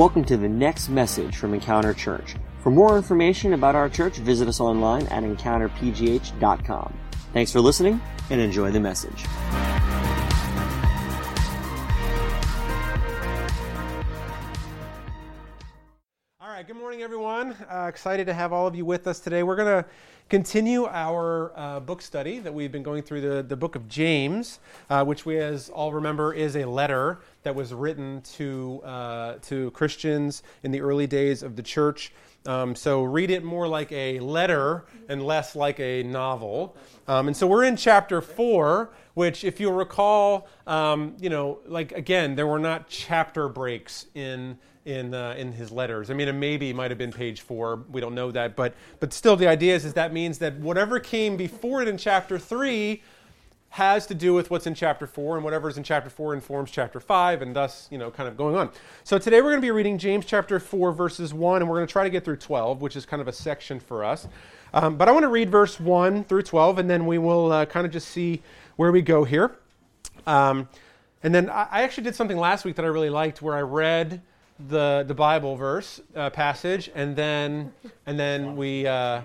Welcome to the next message from Encounter Church. For more information about our church, visit us online at encounterpgh.com. Thanks for listening and enjoy the message. All right, good morning, everyone. Uh, excited to have all of you with us today. We're going to continue our uh, book study that we've been going through the, the book of James, uh, which we, as all remember, is a letter that was written to, uh, to Christians in the early days of the church. Um, so read it more like a letter and less like a novel. Um, and so we're in chapter four, which, if you'll recall, um, you know, like again, there were not chapter breaks in in uh, in his letters. I mean, it maybe might have been page four. We don't know that, but but still, the idea is, is that means that whatever came before it in chapter three has to do with what's in chapter four, and whatever's in chapter four informs chapter five, and thus, you know, kind of going on. So today we're going to be reading James chapter four, verses one, and we're going to try to get through twelve, which is kind of a section for us. Um, but I want to read verse one through twelve, and then we will uh, kind of just see where we go here. Um, and then I, I actually did something last week that I really liked, where I read the the Bible verse uh, passage, and then and then we uh,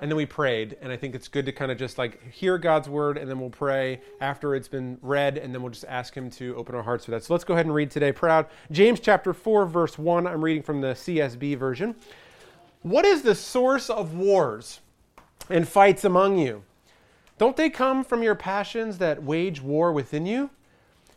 and then we prayed. And I think it's good to kind of just like hear God's word, and then we'll pray after it's been read, and then we'll just ask Him to open our hearts for that. So let's go ahead and read today. Proud James chapter four verse one. I'm reading from the CSB version. What is the source of wars and fights among you? Don't they come from your passions that wage war within you?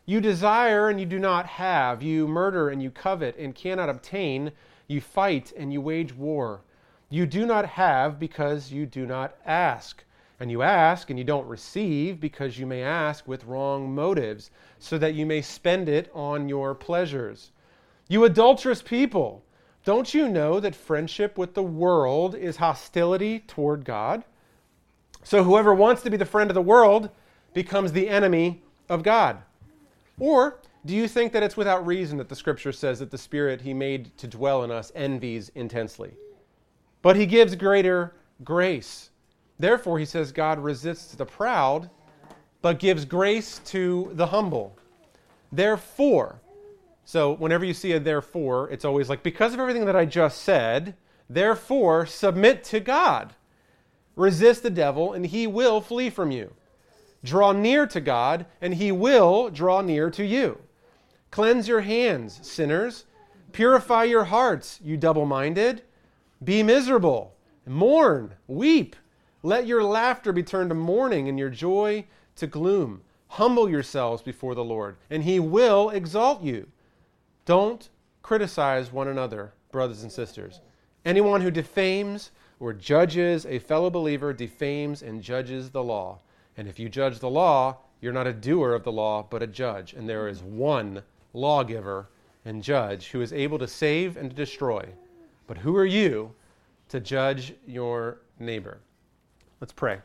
You desire and you do not have. You murder and you covet and cannot obtain. You fight and you wage war. You do not have because you do not ask. And you ask and you don't receive because you may ask with wrong motives, so that you may spend it on your pleasures. You adulterous people, don't you know that friendship with the world is hostility toward God? So whoever wants to be the friend of the world becomes the enemy of God. Or do you think that it's without reason that the scripture says that the spirit he made to dwell in us envies intensely? But he gives greater grace. Therefore, he says, God resists the proud, but gives grace to the humble. Therefore, so whenever you see a therefore, it's always like, because of everything that I just said, therefore submit to God. Resist the devil, and he will flee from you. Draw near to God, and he will draw near to you. Cleanse your hands, sinners. Purify your hearts, you double minded. Be miserable, mourn, weep. Let your laughter be turned to mourning and your joy to gloom. Humble yourselves before the Lord, and he will exalt you. Don't criticize one another, brothers and sisters. Anyone who defames or judges a fellow believer defames and judges the law. And if you judge the law, you're not a doer of the law, but a judge. And there is one lawgiver and judge who is able to save and to destroy. But who are you to judge your neighbor? Let's pray.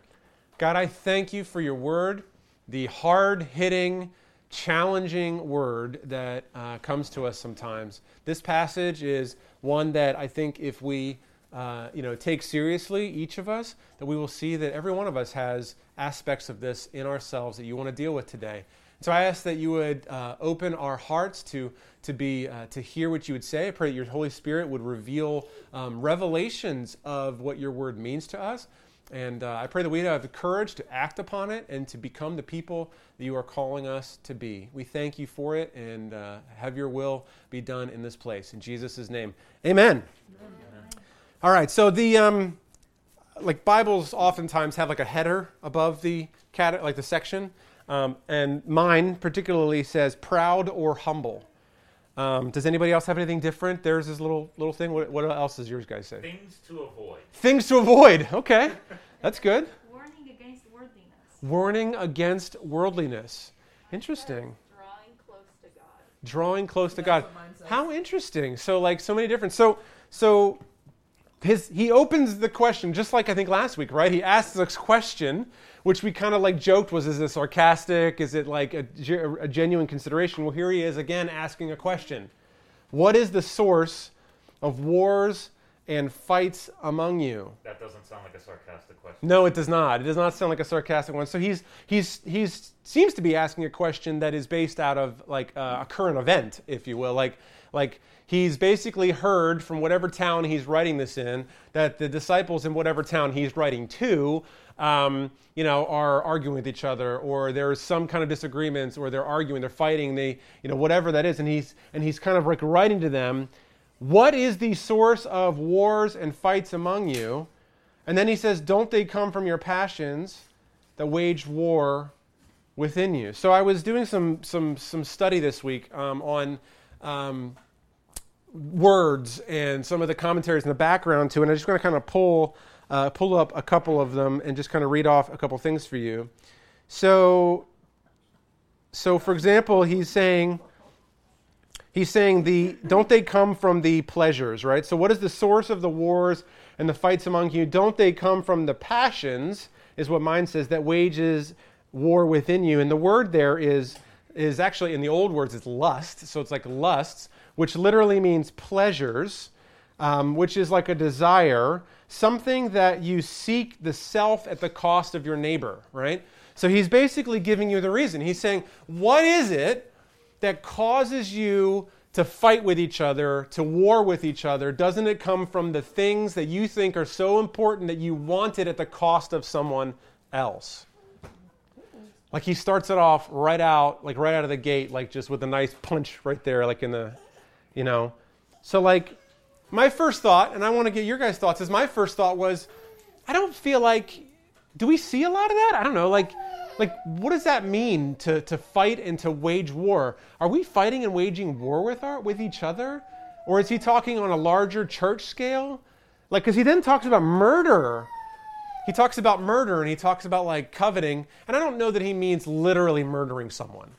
God, I thank you for your word, the hard hitting, challenging word that uh, comes to us sometimes. This passage is one that I think if we uh, you know, take seriously, each of us, that we will see that every one of us has aspects of this in ourselves that you want to deal with today. So I ask that you would uh, open our hearts to, to, be, uh, to hear what you would say. I pray that your Holy Spirit would reveal um, revelations of what your word means to us. And uh, I pray that we'd have the courage to act upon it and to become the people that you are calling us to be. We thank you for it and uh, have your will be done in this place. In Jesus' name, amen. amen. All right, so the um, like Bibles oftentimes have like a header above the cat like the section, um, and mine particularly says proud or humble. Um, does anybody else have anything different? There's this little little thing. What, what else does yours guys say? Things to avoid. Things to avoid. Okay, that's good. Warning against worldliness. Warning against worldliness. Interesting. Drawing close to God. Drawing close to God. How interesting. So like so many different. So so his, he opens the question just like I think last week, right? He asks this question, which we kind of like joked was, is it sarcastic? Is it like a, a genuine consideration? Well, here he is again asking a question. What is the source of wars and fights among you. That doesn't sound like a sarcastic question. No, it does not. It does not sound like a sarcastic one. So he's he's he's seems to be asking a question that is based out of like uh, a current event, if you will. Like like he's basically heard from whatever town he's writing this in that the disciples in whatever town he's writing to, um, you know, are arguing with each other, or there's some kind of disagreements, or they're arguing, they're fighting, they you know whatever that is, and he's and he's kind of like writing to them. What is the source of wars and fights among you? And then he says, Don't they come from your passions that wage war within you? So I was doing some, some, some study this week um, on um, words and some of the commentaries in the background too, and I just want to kind of pull, uh, pull up a couple of them and just kind of read off a couple things for you. So, so for example, he's saying, he's saying the don't they come from the pleasures right? So what is the source of the wars and the fights among you? Don't they come from the passions is what mine says that wages war within you? And the word there is is actually in the old words it's lust. So it's like lusts which literally means pleasures um, which is like a desire something that you seek the self at the cost of your neighbor right so he's basically giving you the reason he's saying what is it that causes you to fight with each other, to war with each other, doesn't it come from the things that you think are so important that you want it at the cost of someone else? Like he starts it off right out, like right out of the gate, like just with a nice punch right there, like in the, you know. So, like, my first thought, and I want to get your guys' thoughts, is my first thought was, I don't feel like, do we see a lot of that? I don't know, like, like what does that mean to, to fight and to wage war? Are we fighting and waging war with our with each other? Or is he talking on a larger church scale? Like because he then talks about murder. He talks about murder and he talks about like coveting and i don't know that he means literally murdering someone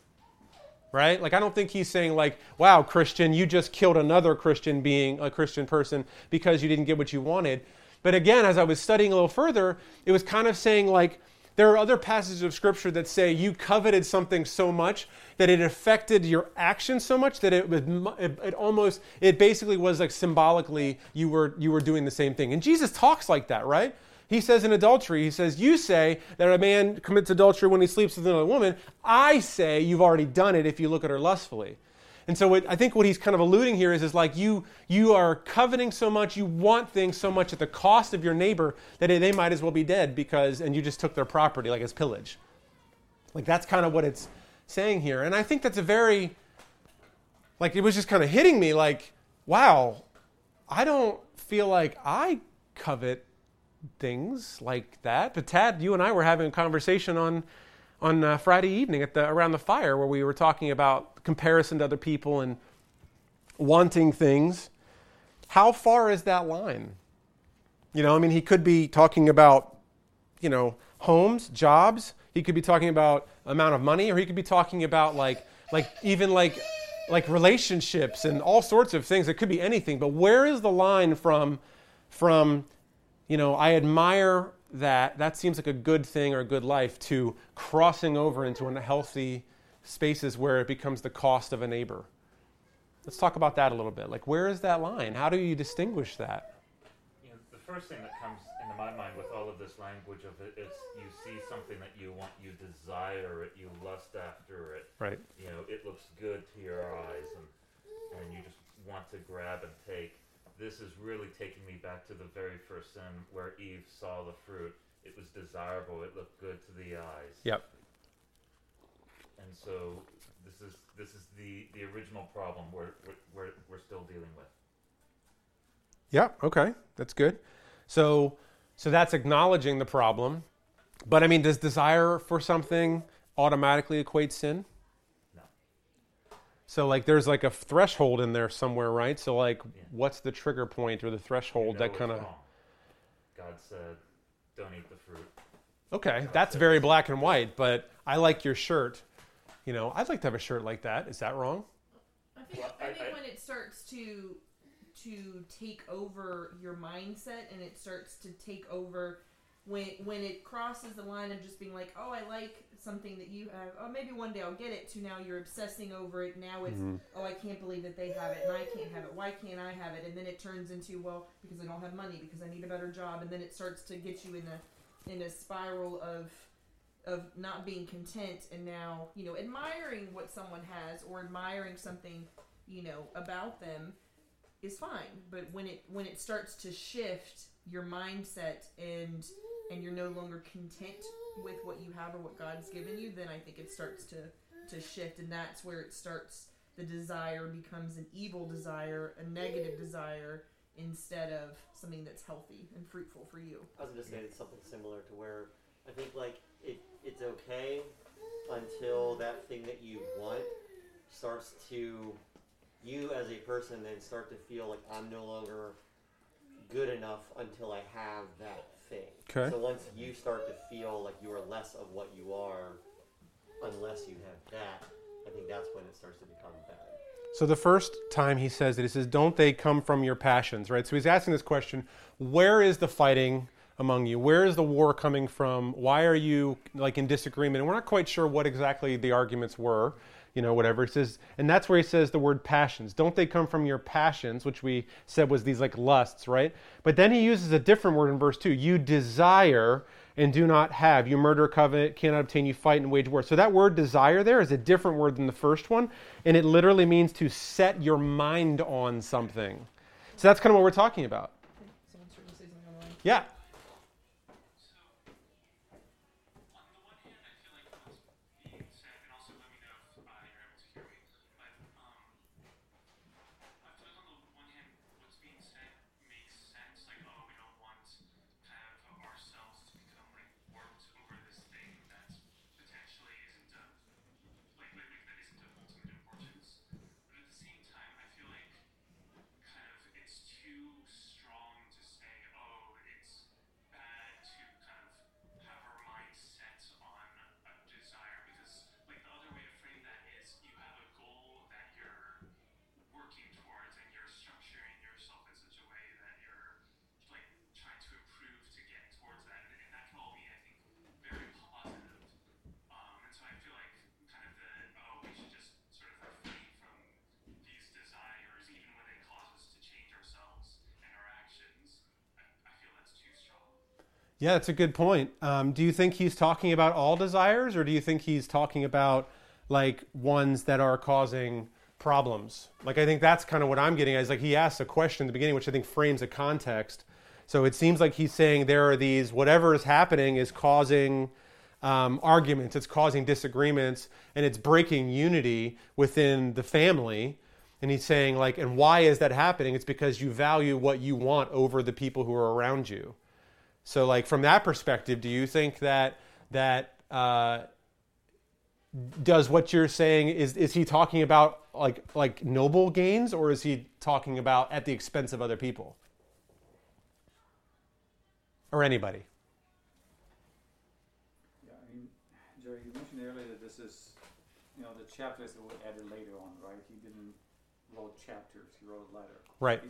right like i don't think he's saying like wow christian you just killed another christian being a christian person because you didn't get what you wanted but again as i was studying a little further it was kind of saying like there are other passages of scripture that say you coveted something so much that it affected your action so much that it was it, it, almost it basically was like symbolically you were you were doing the same thing. And Jesus talks like that, right? He says in adultery, he says, You say that a man commits adultery when he sleeps with another woman. I say you've already done it if you look at her lustfully. And so I think what he's kind of alluding here is, is like you, you are coveting so much, you want things so much at the cost of your neighbor that they might as well be dead because, and you just took their property like as pillage. Like that's kind of what it's saying here. And I think that's a very, like it was just kind of hitting me like, wow, I don't feel like I covet things like that. But Tad, you and I were having a conversation on on uh, Friday evening at the around the fire where we were talking about comparison to other people and wanting things. How far is that line? You know, I mean, he could be talking about, you know, homes, jobs. He could be talking about amount of money, or he could be talking about like, like even like, like relationships and all sorts of things. It could be anything. But where is the line from, from, you know, I admire that that seems like a good thing or a good life to crossing over into unhealthy spaces where it becomes the cost of a neighbor. Let's talk about that a little bit. Like, where is that line? How do you distinguish that? You know, the first thing that comes into my mind with all of this language of it is you see something that you want, you desire it, you lust after it. Right. You know, it looks good to your eyes, and and you just want to grab and take this is really taking me back to the very first sin where Eve saw the fruit. It was desirable. It looked good to the eyes. Yep. And so this is this is the the original problem we're we're we're still dealing with. Yeah. Okay. That's good. So so that's acknowledging the problem. But I mean, does desire for something automatically equate sin? So like there's like a threshold in there somewhere, right? So like Yeah. what's the trigger point or the threshold You know that kind of. God said, "Don't eat the fruit." Okay, that's very black and white, but I like your shirt. You know, I'd like to have a shirt like that. Is that wrong? I think, Well, I I- think I- when it starts to to take over your mindset and it starts to take over when when it crosses the line of just being like, oh, I like something that you have. Oh, maybe one day I'll get it. To now you're obsessing over it. Now it's Mhm. oh, I can't believe that they have it and I can't have it. Why can't I have it? And then it turns into well, because I don't have money, because I need a better job, and then it starts to get you in a in a spiral of of not being content and now you know admiring what someone has or admiring something you know about them is fine but when it when it starts to shift your mindset and and you're no longer content with what you have or what God's given you then I think it starts to to shift and that's where it starts the desire becomes an evil desire a negative desire instead of something that's healthy and fruitful for you. I was gonna say it's something similar to where I think like it it's okay until that thing that you want starts to you as a person then start to feel like I'm no longer good enough until I have that thing. Okay. So once you start to feel like you are less of what you are unless you have that, I think that's when it starts to become bad. So the first time he says it, he says, "Don't they come from your passions?" Right. So he's asking this question: Where is the fighting among you? Where is the war coming from? Why are you like in disagreement? And we're not quite sure what exactly the arguments were. You know, whatever he says, and that's where he says the word passions. Don't they come from your passions, which we said was these like lusts, right? But then he uses a different word in verse two. You desire and do not have. You murder, covet, cannot obtain. You fight and wage war. So that word desire there is a different word than the first one, and it literally means to set your mind on something. So that's kind of what we're talking about. someone's trying to say something online Yeah. On the one hand, I feel like what's being said, and also let me know if uh, you're able to hear me, but um, I feel like on the one hand, what's being said makes sense. Like, oh, we don't want kind of ourselves to become like warped over this thing that's potentially isn't of like, like, like that isn't of ultimate importance. But at the same time, I feel like kind of it's too strong to say, oh, it's bad to kind of have our mind set on a desire because like the other way to frame that is you have a goal that you're working towards and you're structuring yourself in such a way that you're like trying to improve to get towards that and, and that can all be I think very positive um, and so I feel like kind of the oh we should just sort of refrain from these desires even when they cause us to change ourselves and our actions I, I feel that's too strong Yeah, that's a good point. Um, do you think he's talking about all desires, or do you think he's talking about like ones that are causing problems? Like, I think that's kind of what I'm getting at. Is like he asks a question in the beginning, which I think frames a context. So it seems like he's saying there are these whatever is happening is causing um, arguments, it's causing disagreements, and it's breaking unity within the family. And he's saying like, and why is that happening? It's because you value what you want over the people who are around you. So, like from that perspective, do you think that that uh, does what you're saying is is he talking about like like noble gains, or is he talking about at the expense of other people or anybody? Yeah, I mean, Jerry, you mentioned earlier that this is, you know, the chapters that were added later on, right? He didn't wrote chapters; he wrote a letter. Right.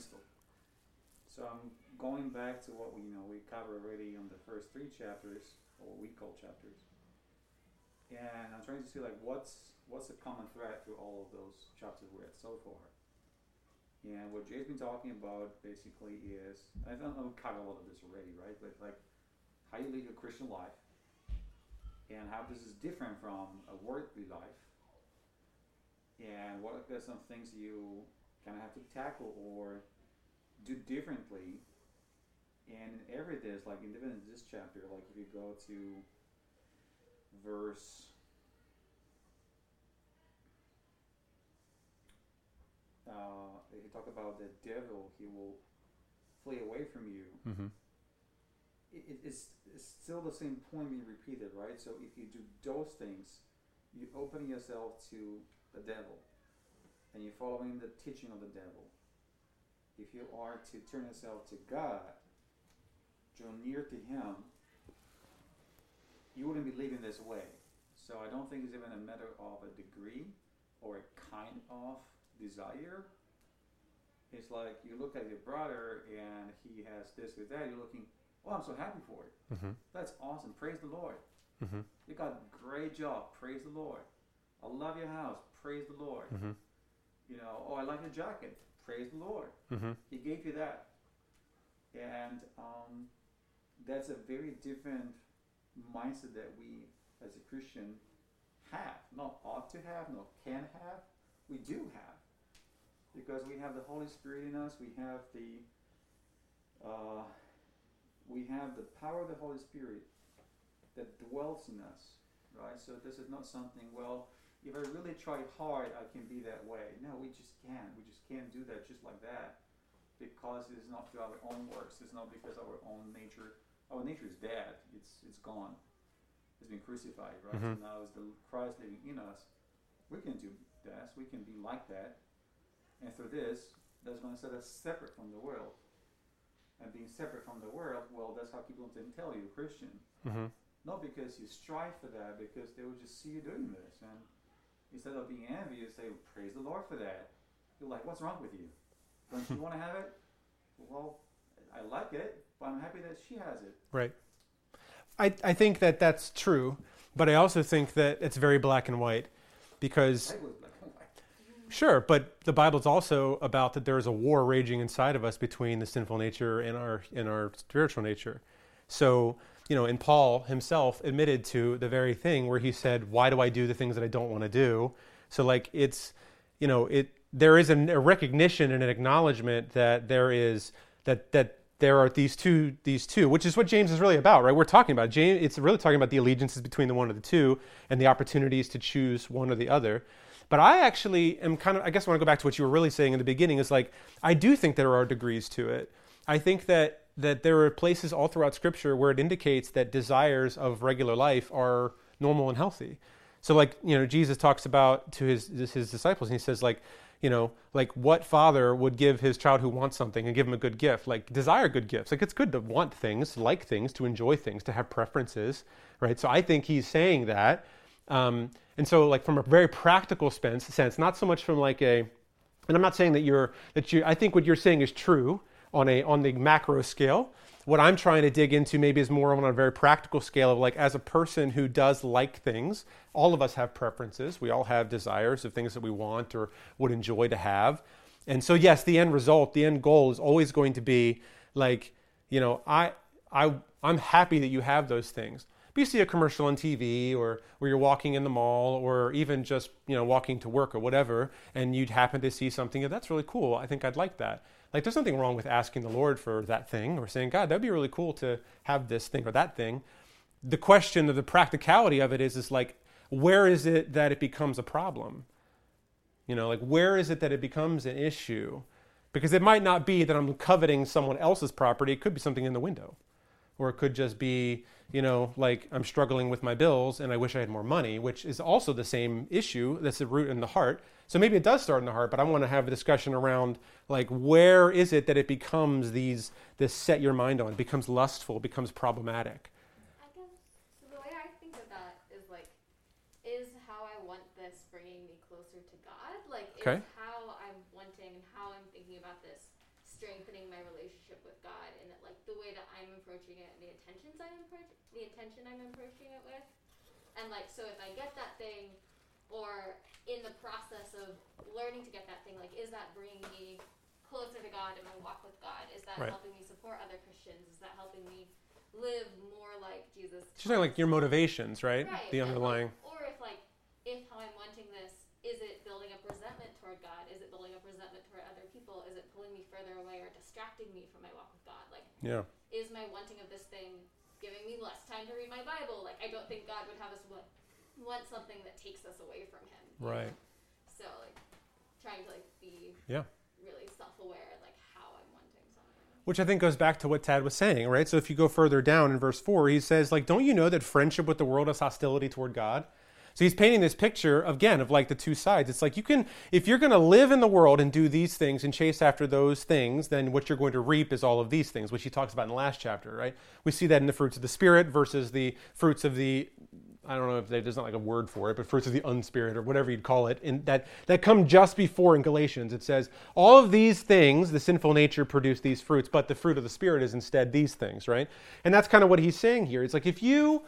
So I'm going back to what we, you know, we covered already on the first three chapters, or what we call chapters. And I'm trying to see like what's what's the common thread through all of those chapters we read so far. And what Jay's been talking about basically is, I don't know we covered a lot of this already, right? But like how you lead your Christian life, and how this is different from a worldly life, and what are some things you kind of have to tackle or do differently. And in every this, like even in this chapter, like if you go to verse uh, if you talk about the devil, he will flee away from you. Mm-hmm. It, it- it's, it's still the same point being repeated, right? So if you do those things, you open yourself to the devil, and you're following the teaching of the devil. If you are to turn yourself to God, draw near to Him, you wouldn't be living this way. So I don't think it's even a matter of a degree or a kind of desire. It's like you look at your brother and he has this or that. You're looking, Oh, I'm so happy for it. Mm-hmm. That's awesome. Praise the Lord. Mm-hmm. You got a great job. Praise the Lord. I love your house. Praise the Lord. Mm-hmm. You know, oh, I like your jacket. Praise the Lord. Mm-hmm. He gave you that. And um, that's a very different mindset that we, as a Christian, have. Not ought to have, not can have. We do have. Because we have the Holy Spirit in us. We have the uh, we have the power of the Holy Spirit that dwells in us, right? So this is not something, well, if I really try hard, I can be that way. No, we just can't. We just can't do that just like that because it is not through our own works. It's not because our own nature. Our nature is dead. It's it's gone. It's been crucified, right? Mhm. So now it's the Christ living in us. We can do that. We can be like that. And through this, that's going to set us separate from the world. And being separate from the world, well, that's how people can tell you Christian. Mm-hmm. Not because you strive for that, because they will just see you doing this. And instead of being envious, they will praise the Lord for that. You're like, what's wrong with you? Don't you hmm. want to have it? Well, I like it, but I'm happy that she has it. Right. I, I think that that's true, but I also think that it's very black and white because I was like, my. Sure, but the Bible's also about that there is a war raging inside of us between the sinful nature and our and our spiritual nature. So, you know, and Paul himself admitted to the very thing where he said, "Why do I do the things that I don't want to do?" So, like, it's, you know, it there is an, a recognition and an acknowledgement that there is that that there are these two these two, which is what James is really about, right? We're talking about James. It's really talking about the allegiances between the one or the two and the opportunities to choose one or the other. But I actually am kind of, I guess I want to go back to what you were really saying in the beginning is like, I do think there are degrees to it. I think that, that there are places all throughout Scripture where it indicates that desires of regular life are normal and healthy. So, like, you know, Jesus talks about to his, his disciples, and he says, like, you know, like what father would give his child who wants something and give him a good gift? Like, desire good gifts. Like, it's good to want things, like things, to enjoy things, to have preferences, right? So, I think he's saying that. Um, and so, like from a very practical sense, sense, not so much from like a, and I'm not saying that you're that you. I think what you're saying is true on a on the macro scale. What I'm trying to dig into maybe is more on a very practical scale of like as a person who does like things. All of us have preferences. We all have desires of things that we want or would enjoy to have. And so, yes, the end result, the end goal is always going to be like, you know, I I I'm happy that you have those things but you see a commercial on TV or where you're walking in the mall or even just you know walking to work or whatever and you'd happen to see something that's really cool i think i'd like that like there's nothing wrong with asking the lord for that thing or saying god that'd be really cool to have this thing or that thing. The question of the practicality of it is is like where is it that it becomes a problem? You know like where is it that it becomes an issue? Because it might not be that i'm coveting someone else's property. It could be something in the window or it could just be you know like i'm struggling with my bills and i wish i had more money which is also the same issue that's the root in the heart so maybe it does start in the heart but i want to have a discussion around like where is it that it becomes these this set your mind on it becomes lustful becomes problematic I guess so the way I think of that is like, is how I want this bringing me closer to God? Like, Okay. is how I'm wanting and how I'm thinking about this strengthening my relationship with God, and that like the way that I'm approaching it, and the intentions I'm approach, the intention I'm approaching it with, and like so if I get that thing, or in the process of learning to get that thing, like is that bringing me closer to God in my walk with God? Is that Right. helping me support other Christians? Is that helping me live more like Jesus? she's talking like your motivations right, Right. the and, like, underlying or if like if how I'm wanting this, is it building up resentment toward God? Is it building up resentment toward other people? Is it pulling me further away or distracting me from my walk with God? Like yeah is my wanting of this thing giving me less time to read my Bible? Like I don't think God would have us want, want something that takes us away from him. right So like trying to like be Yeah. really self aware like how I'm wanting something. which I think goes back to what Tad was saying, right? So if you go further down in verse 4, he says, like, don't you know that friendship with the world is hostility toward God? So he's painting this picture, again, of like the two sides. It's like you can, if you're going to live in the world and do these things and chase after those things, then what you're going to reap is all of these things, which he talks about in the last chapter, right? We see that in the fruits of the Spirit versus the fruits of the I don't know if there's not like a word for it, but fruits of the unspirit or whatever you'd call it, in that, that come just before in Galatians. It says, all of these things, the sinful nature produce these fruits, but the fruit of the Spirit is instead these things, right? And that's kind of what he's saying here. It's like if you,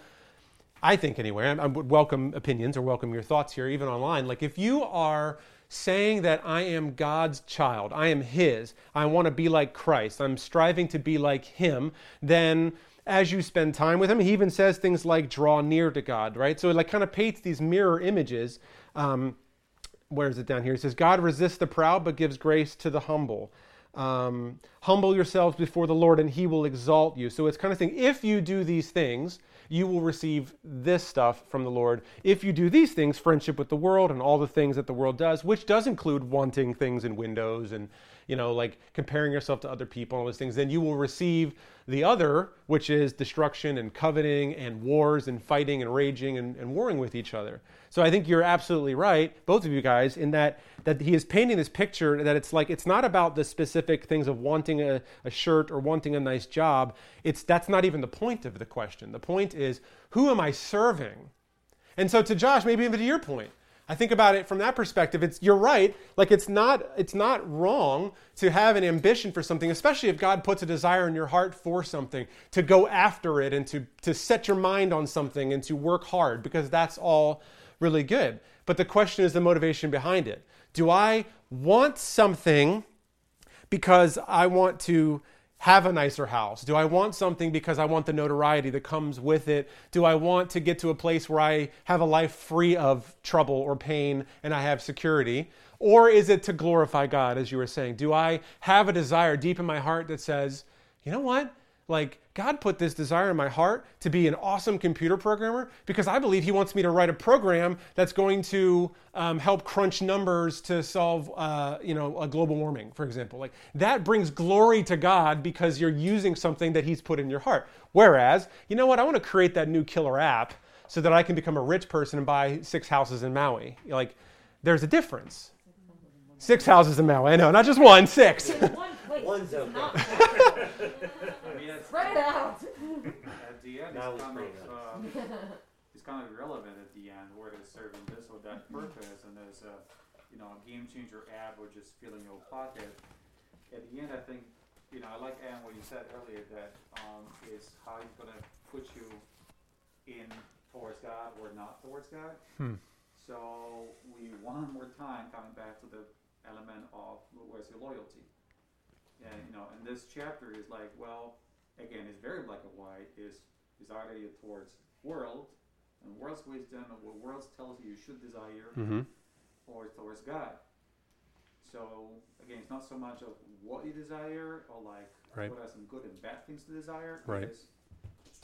I think anyway, I, would welcome opinions or welcome your thoughts here, even online. Like if you are saying that I am God's child, I am His, I want to be like Christ, I'm striving to be like Him, then as you spend time with him. He even says things like draw near to God, right? So it like kind of paints these mirror images. Um, where is it down here? It says, God resists the proud but gives grace to the humble. Um, humble yourselves before the Lord and he will exalt you. So it's kind of saying, if you do these things, you will receive this stuff from the Lord. If you do these things, friendship with the world and all the things that the world does, which does include wanting things in windows and, you know, like comparing yourself to other people and all those things, then you will receive the other, which is destruction and coveting and wars and fighting and raging and, and warring with each other. So I think you're absolutely right, both of you guys, in that that he is painting this picture that it's like it's not about the specific things of wanting a, a shirt or wanting a nice job. It's that's not even the point of the question. The point is who am I serving? And so to Josh, maybe even to your point, I think about it from that perspective. It's you're right. Like it's not it's not wrong to have an ambition for something, especially if God puts a desire in your heart for something, to go after it and to to set your mind on something and to work hard because that's all really good. But the question is the motivation behind it. Do I want something because I want to have a nicer house? Do I want something because I want the notoriety that comes with it? Do I want to get to a place where I have a life free of trouble or pain and I have security? Or is it to glorify God, as you were saying? Do I have a desire deep in my heart that says, you know what? Like, God put this desire in my heart to be an awesome computer programmer because I believe He wants me to write a program that's going to um, help crunch numbers to solve, uh, you know, a global warming, for example. Like that brings glory to God because you're using something that He's put in your heart. Whereas, you know what? I want to create that new killer app so that I can become a rich person and buy six houses in Maui. Like, there's a difference. Six houses in Maui. I know, not just one, six. one place. One's It's okay. not- I mean, it's, Spread out. at the end, Now it's it's kind pretty of uh, it's kind of irrelevant at the end whether it's serving this or that purpose, and there's a you know a game changer app or just filling your pocket. At the end, I think you know I like Anne what you said earlier that um, is how he's gonna put you in towards God or not towards God. Hmm. So we one more time coming back to the element of where's your loyalty. And you know, and this chapter is like, well, again, it's very black and white. Is is either you're towards world and world's wisdom and what world tells you you should desire, mm-hmm. or towards God. So again, it's not so much of what you desire or like Right. what are some good and bad things to desire. Right. It's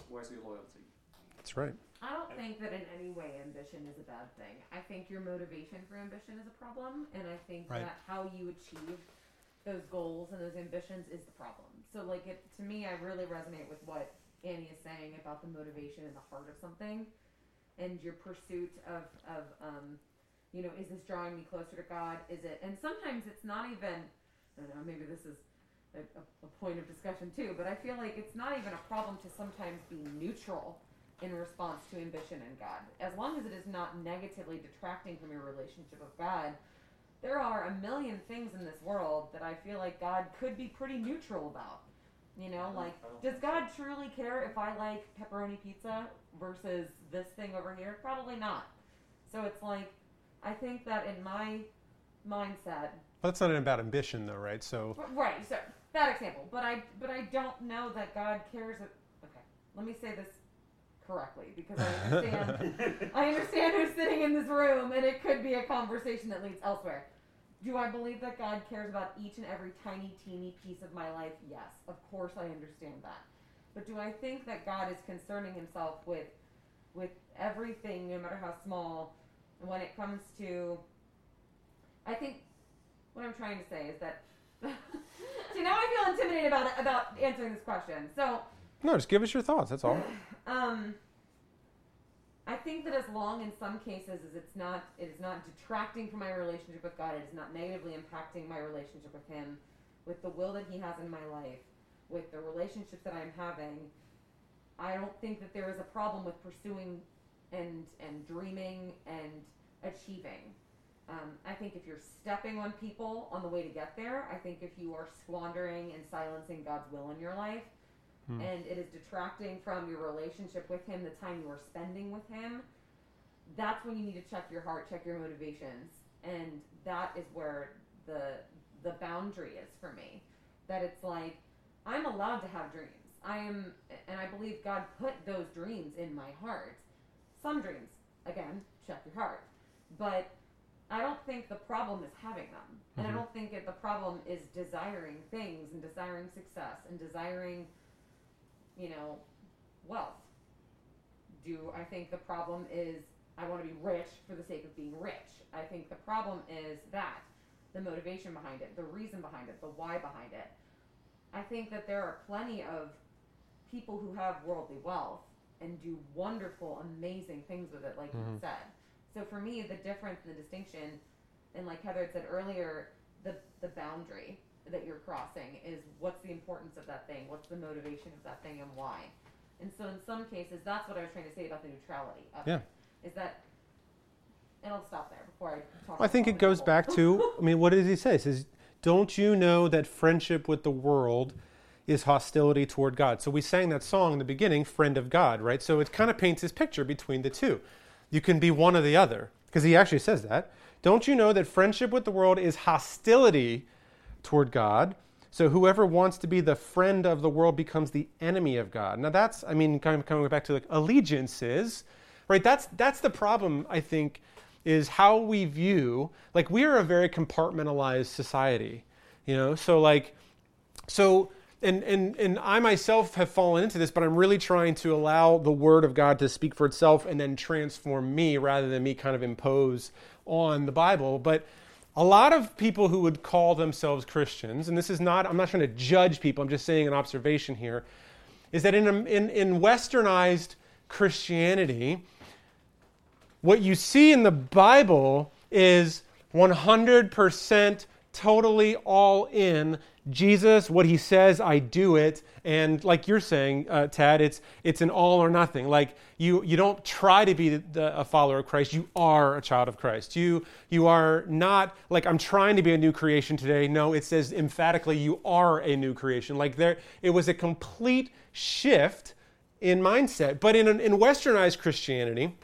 where's your loyalty? That's right. I don't think that in any way ambition is a bad thing. I think your motivation for ambition is a problem, and I think Right. that how you achieve those goals and those ambitions is the problem. So, like, it to me, I really resonate with what Annie is saying about the motivation and the heart of something, and your pursuit of of um, you know, is this drawing me closer to God? Is it? And sometimes it's not even. I don't know. Maybe this is a, a, point of discussion too, but I feel like it's not even a problem to sometimes be neutral in response to ambition and God. As long as it is not negatively detracting from your relationship with God, there are a million things in this world that I feel like God could be pretty neutral about. You know, like, does God truly care if I like pepperoni pizza versus this thing over here? Probably not. So it's like, I think that in my mindset, that's not about ambition, though, right? So, Right. So bad example, but I but I don't know that God cares. If, okay, let me say this correctly because I understand. I understand who's sitting in this room, and it could be a conversation that leads elsewhere. Do I believe that God cares about each and every tiny, teeny piece of my life? Yes, of course I understand that. But do I think that God is concerning Himself with with everything, no matter how small, when it comes to? I think what I'm trying to say is that. See, now I feel intimidated about about answering this question. So, no, just give us your thoughts. That's all. um, I think that as long in some cases as it's not it is not detracting from my relationship with God, it is not negatively impacting my relationship with Him, with the will that He has in my life, with the relationships that I'm having. I don't think that there is a problem with pursuing and and dreaming and achieving. Um, I think if you're stepping on people on the way to get there, I think if you are squandering and silencing God's will in your life, Hmm. and it is detracting from your relationship with Him, the time you are spending with Him, that's when you need to check your heart, check your motivations, and that is where the the boundary is for me. That it's like I'm allowed to have dreams. I am, and I believe God put those dreams in my heart. Some dreams, again, check your heart, but I don't think the problem is having them, and I Mhm. don't think it, the problem is desiring things and desiring success and desiring, you know, wealth. Do I think the problem is I want to be rich for the sake of being rich? I think the problem is that the motivation behind it, the reason behind it, the why behind it. I think that there are plenty of people who have worldly wealth and do wonderful, amazing things with it, like you Mhm. said. So for me, the difference, the distinction, and like Heather had said earlier, the the boundary that you're crossing is what's the importance of that thing, what's the motivation of that thing, and why. And so in some cases, that's what I was trying to say about the neutrality of Yeah. it. Is that, and I'll stop there before I talk. I think it goes the back to, I mean, what does he say? He says, Don't you know that friendship with the world is hostility toward God? So we sang that song in the beginning, Friend of God, right? So it kind of paints this picture between the two. You can be one or the other, because he actually says that. Don't you know that friendship with the world is hostility toward God? So whoever wants to be the friend of the world becomes the enemy of God. Now that's, I mean, kind of coming back to like allegiances, right? That's that's the problem, I think, is how we view like we are a very compartmentalized society, you know. So like, so and and and I myself have fallen into this, but I'm really trying to allow the Word of God to speak for itself and then transform me rather than me kind of impose on the Bible, but a lot of people who would call themselves Christians, and this is not, I'm not trying to judge people, I'm just saying an observation here, is that in, in, in westernized Christianity, what you see in the Bible is 100% totally all in Jesus, what he says, I do it. And like you're saying, uh, Tad, it's, it's an all or nothing. Like you, you don't try to be the, a follower of Christ. You are a child of Christ. You, you are not like, I'm trying to be a new creation today. No, it says emphatically, you are a new creation. Like there, it was a complete shift in mindset. But in, in westernized Christianity,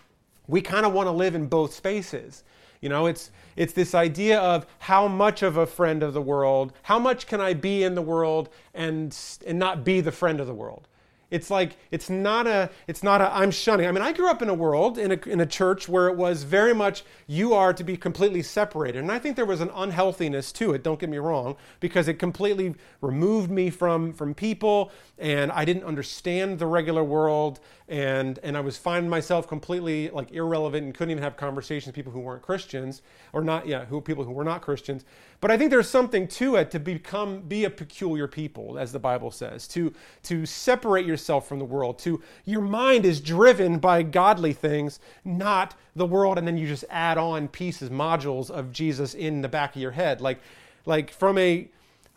we kind of want to live in both spaces. You know, it's it's this idea of how much of a friend of the world, how much can I be in the world and and not be the friend of the world. It's like it's not a it's not a I'm shunning. I mean, I grew up in a world in a in a church where it was very much you are to be completely separated. And I think there was an unhealthiness to it, don't get me wrong, because it completely removed me from from people and I didn't understand the regular world and and I was finding myself completely like irrelevant and couldn't even have conversations with people who weren't Christians or not yeah, who people who were not Christians. But I think there's something to it to become be a peculiar people as the Bible says, to to separate yourself from the world, to your mind is driven by godly things, not the world and then you just add on pieces modules of Jesus in the back of your head like like from a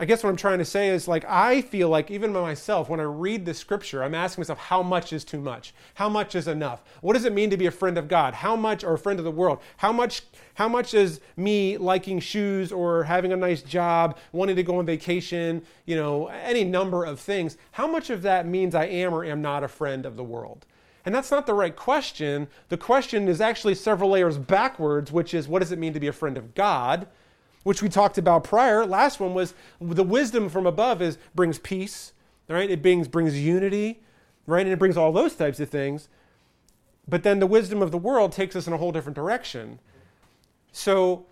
I guess what I'm trying to say is like I feel like even myself when I read the scripture I'm asking myself how much is too much? How much is enough? What does it mean to be a friend of God? How much or a friend of the world? How much how much is me liking shoes or having a nice job, wanting to go on vacation, you know, any number of things? How much of that means I am or am not a friend of the world? And that's not the right question. The question is actually several layers backwards, which is what does it mean to be a friend of God? Which we talked about prior. Last one was the wisdom from above is brings peace, right? It brings brings unity, right? And it brings all those types of things. But then the wisdom of the world takes us in a whole different direction. So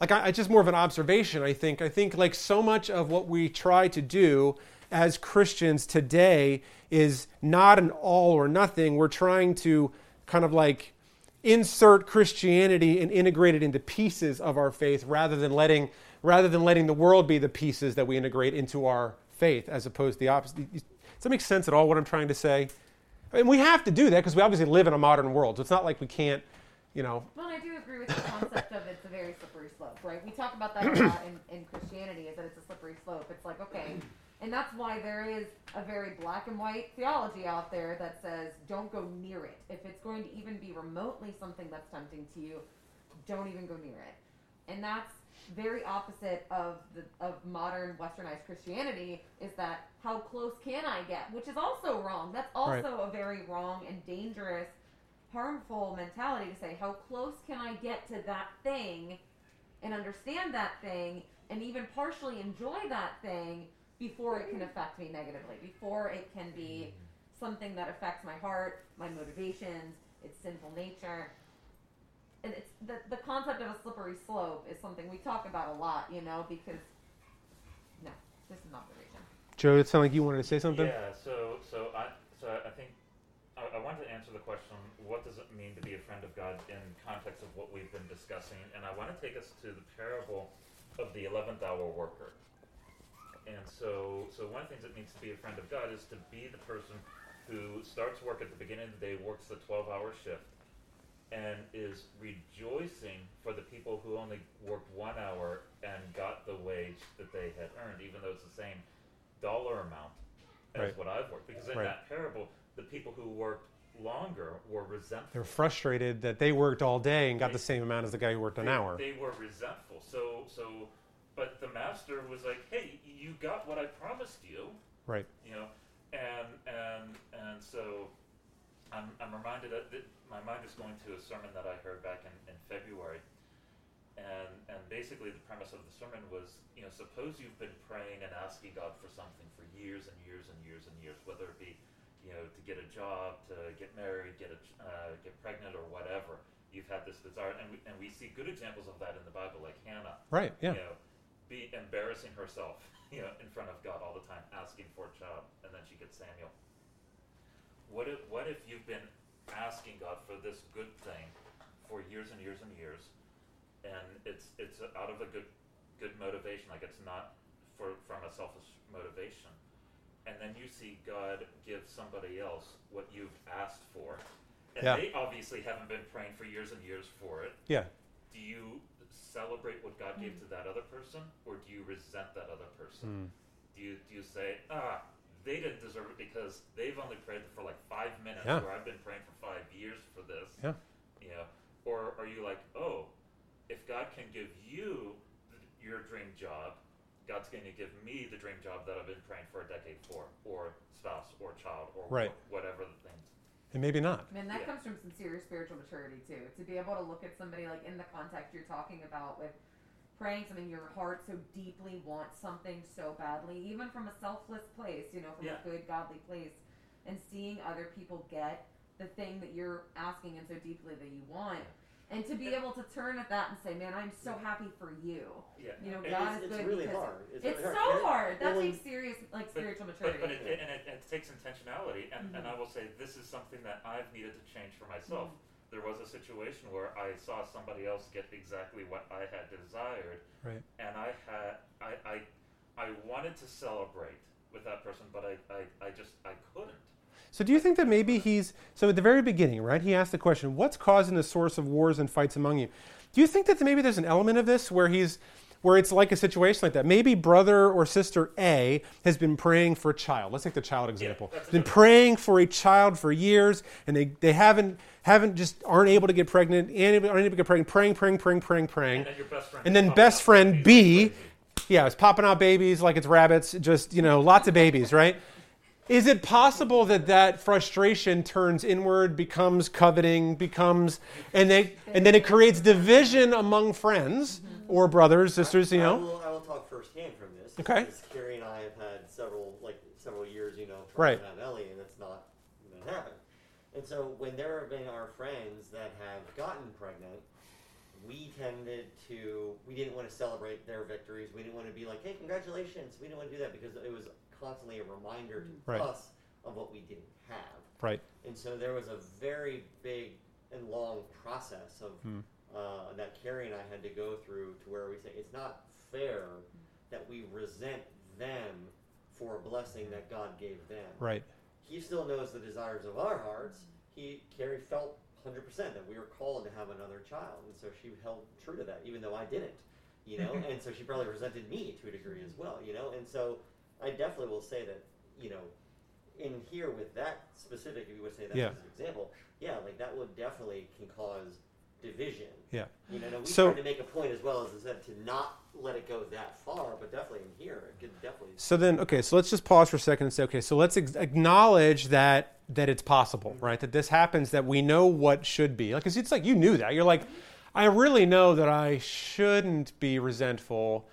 like I, it's just more of an observation, I think. I think like so much of what we try to do as Christians today is not an all or nothing. We're trying to kind of like insert Christianity and integrate it into pieces of our faith rather than letting rather than letting the world be the pieces that we integrate into our faith as opposed to the opposite. Does that make sense at all what I'm trying to say? I mean, we have to do that because we obviously live in a modern world. So it's not like we can't, you know. Well, I do agree with the concept of it's a very slippery slope, right? We talk about that a lot in, in Christianity, is that it's a slippery slope. It's like, okay, And that's why there is a very black and white theology out there that says don't go near it. If it's going to even be remotely something that's tempting to you, don't even go near it. And that's very opposite of the of modern westernized Christianity is that how close can I get? Which is also wrong. That's also Right. a very wrong and dangerous, harmful mentality to say how close can I get to that thing and understand that thing and even partially enjoy that thing before it can affect me negatively, before it can be mm-hmm. something that affects my heart, my motivations, its sinful nature. And it's the, the concept of a slippery slope is something we talk about a lot, you know, because no, this is not the reason. Joe, it sounded like you wanted to say something. Yeah, so so I so I think I, I wanted to answer the question: What does it mean to be a friend of God in context of what we've been discussing? And I want to take us to the parable of the eleventh hour worker. And so so one of the things it means to be a friend of God is to be the person who starts work at the beginning of the day, works the twelve hour shift, and is rejoicing for the people who only worked one hour and got the wage that they had earned, even though it's the same dollar amount as Right. what I've worked. Because in Right. that parable, the people who worked longer were resentful. They're frustrated that they worked all day and got the same amount as the guy who worked an they, hour. They were resentful. So so, but the master was like, "Hey, you got what I promised you." Right. You know, and and and so, I'm I'm reminded that, that my mind is going to a sermon that I heard back in, in February, and and basically the premise of the sermon was, you know, suppose you've been praying and asking God for something for years and years and years and years, whether it be, you know, to get a job, to get married, get a uh, get pregnant, or whatever. You've had this desire, and we, and we see good examples of that in the Bible, like Hannah Right. Yeah. you know, be embarrassing herself, you know, in front of God all the time, asking for a child, and then she gets Samuel. What if what if you've been asking God for this good thing for years and years and years, and it's it's out of a good good motivation, like it's not for from a selfish motivation, and then you see God give somebody else what you've asked for, and Yeah. they obviously haven't been praying for years and years for it Yeah. do you celebrate what God gave to that other person, or do you resent that other person? Mm. Do you do you say, ah, they didn't deserve it because they've only prayed for like five minutes, Yeah. where I've been praying for five years for this? Yeah. You know, or are you like, oh, if God can give you th- your dream job, God's going to give me the dream job that I've been praying for a decade for, or spouse, or child, or Right. wh- whatever the things. And maybe not. I mean, that Yeah. comes from some serious spiritual maturity too. To be able to look at somebody like in the context you're talking about with praying something your heart so deeply wants something so badly, even from a selfless place, you know, from Yeah. a good godly place, and seeing other people get the thing that you're asking and so deeply that you want. And to be able to turn at that and say, "Man, I'm so happy for you." Yeah. You know, And God it's, is it's good really because hard. It's, it's really so hard. hard. That Well, takes serious, like spiritual maturity. but it, and it, it takes intentionality, and, and Mhm. I will say this is something that I've needed to change for myself. Mm-hmm. There was a situation where I saw somebody else get exactly what I had desired, Right. and I had I, I I wanted to celebrate with that person, but I, I, I just I couldn't. So do you think that maybe he's so at the very beginning, right? He asked the question, "What's causing the source of wars and fights among you?" Do you think that maybe there's an element of this where he's where it's like a situation like that? Maybe brother or sister A has been praying for a child. Let's take the child example. a been praying for a child for years, and they, they haven't haven't just aren't able to get pregnant, and aren't able to get pregnant, praying, praying, praying, praying, praying. And then your best friend. And then best friend B, yeah, it's popping out babies like it's rabbits, just, you know, lots of babies, right? Is it possible that that frustration turns inward, becomes coveting, becomes, and they, and then it creates division among friends or brothers, sisters, you I know? will, I will talk firsthand from this. Okay. Because Carrie and I have had several, like several years, you know, Right. trying to have Ellie, and it's not going to happen. And so when there have been our friends that have gotten pregnant, we tended to, we didn't want to celebrate their victories. We didn't want to be like, hey, congratulations. We didn't want to do that because it was constantly a reminder to Right. us of what we didn't have. Right. And so there was a very big and long process of Hmm. uh, that Carrie and I had to go through to where we say it's not fair that we resent them for a blessing that God gave them. Right. He still knows the desires of our hearts. He Carrie felt 100% that we were called to have another child, and so she held true to that, even though I didn't. You know, and so she probably resented me to a degree as well. You know, and so I definitely will say that you know, in here with that specific, if you would say that Yeah. as an example, yeah, like that would definitely can cause division. Yeah. You know, we So- tried to make a point as well as I said to not let it go that far, but definitely in here it could definitely. So then, okay, so let's just pause for a second and say, okay, so let's ex- acknowledge that that it's possible, mm-hmm. right? That this happens, that we know what should be. Like, 'cause it's like you knew that. You're like, I really know that I shouldn't be resentful,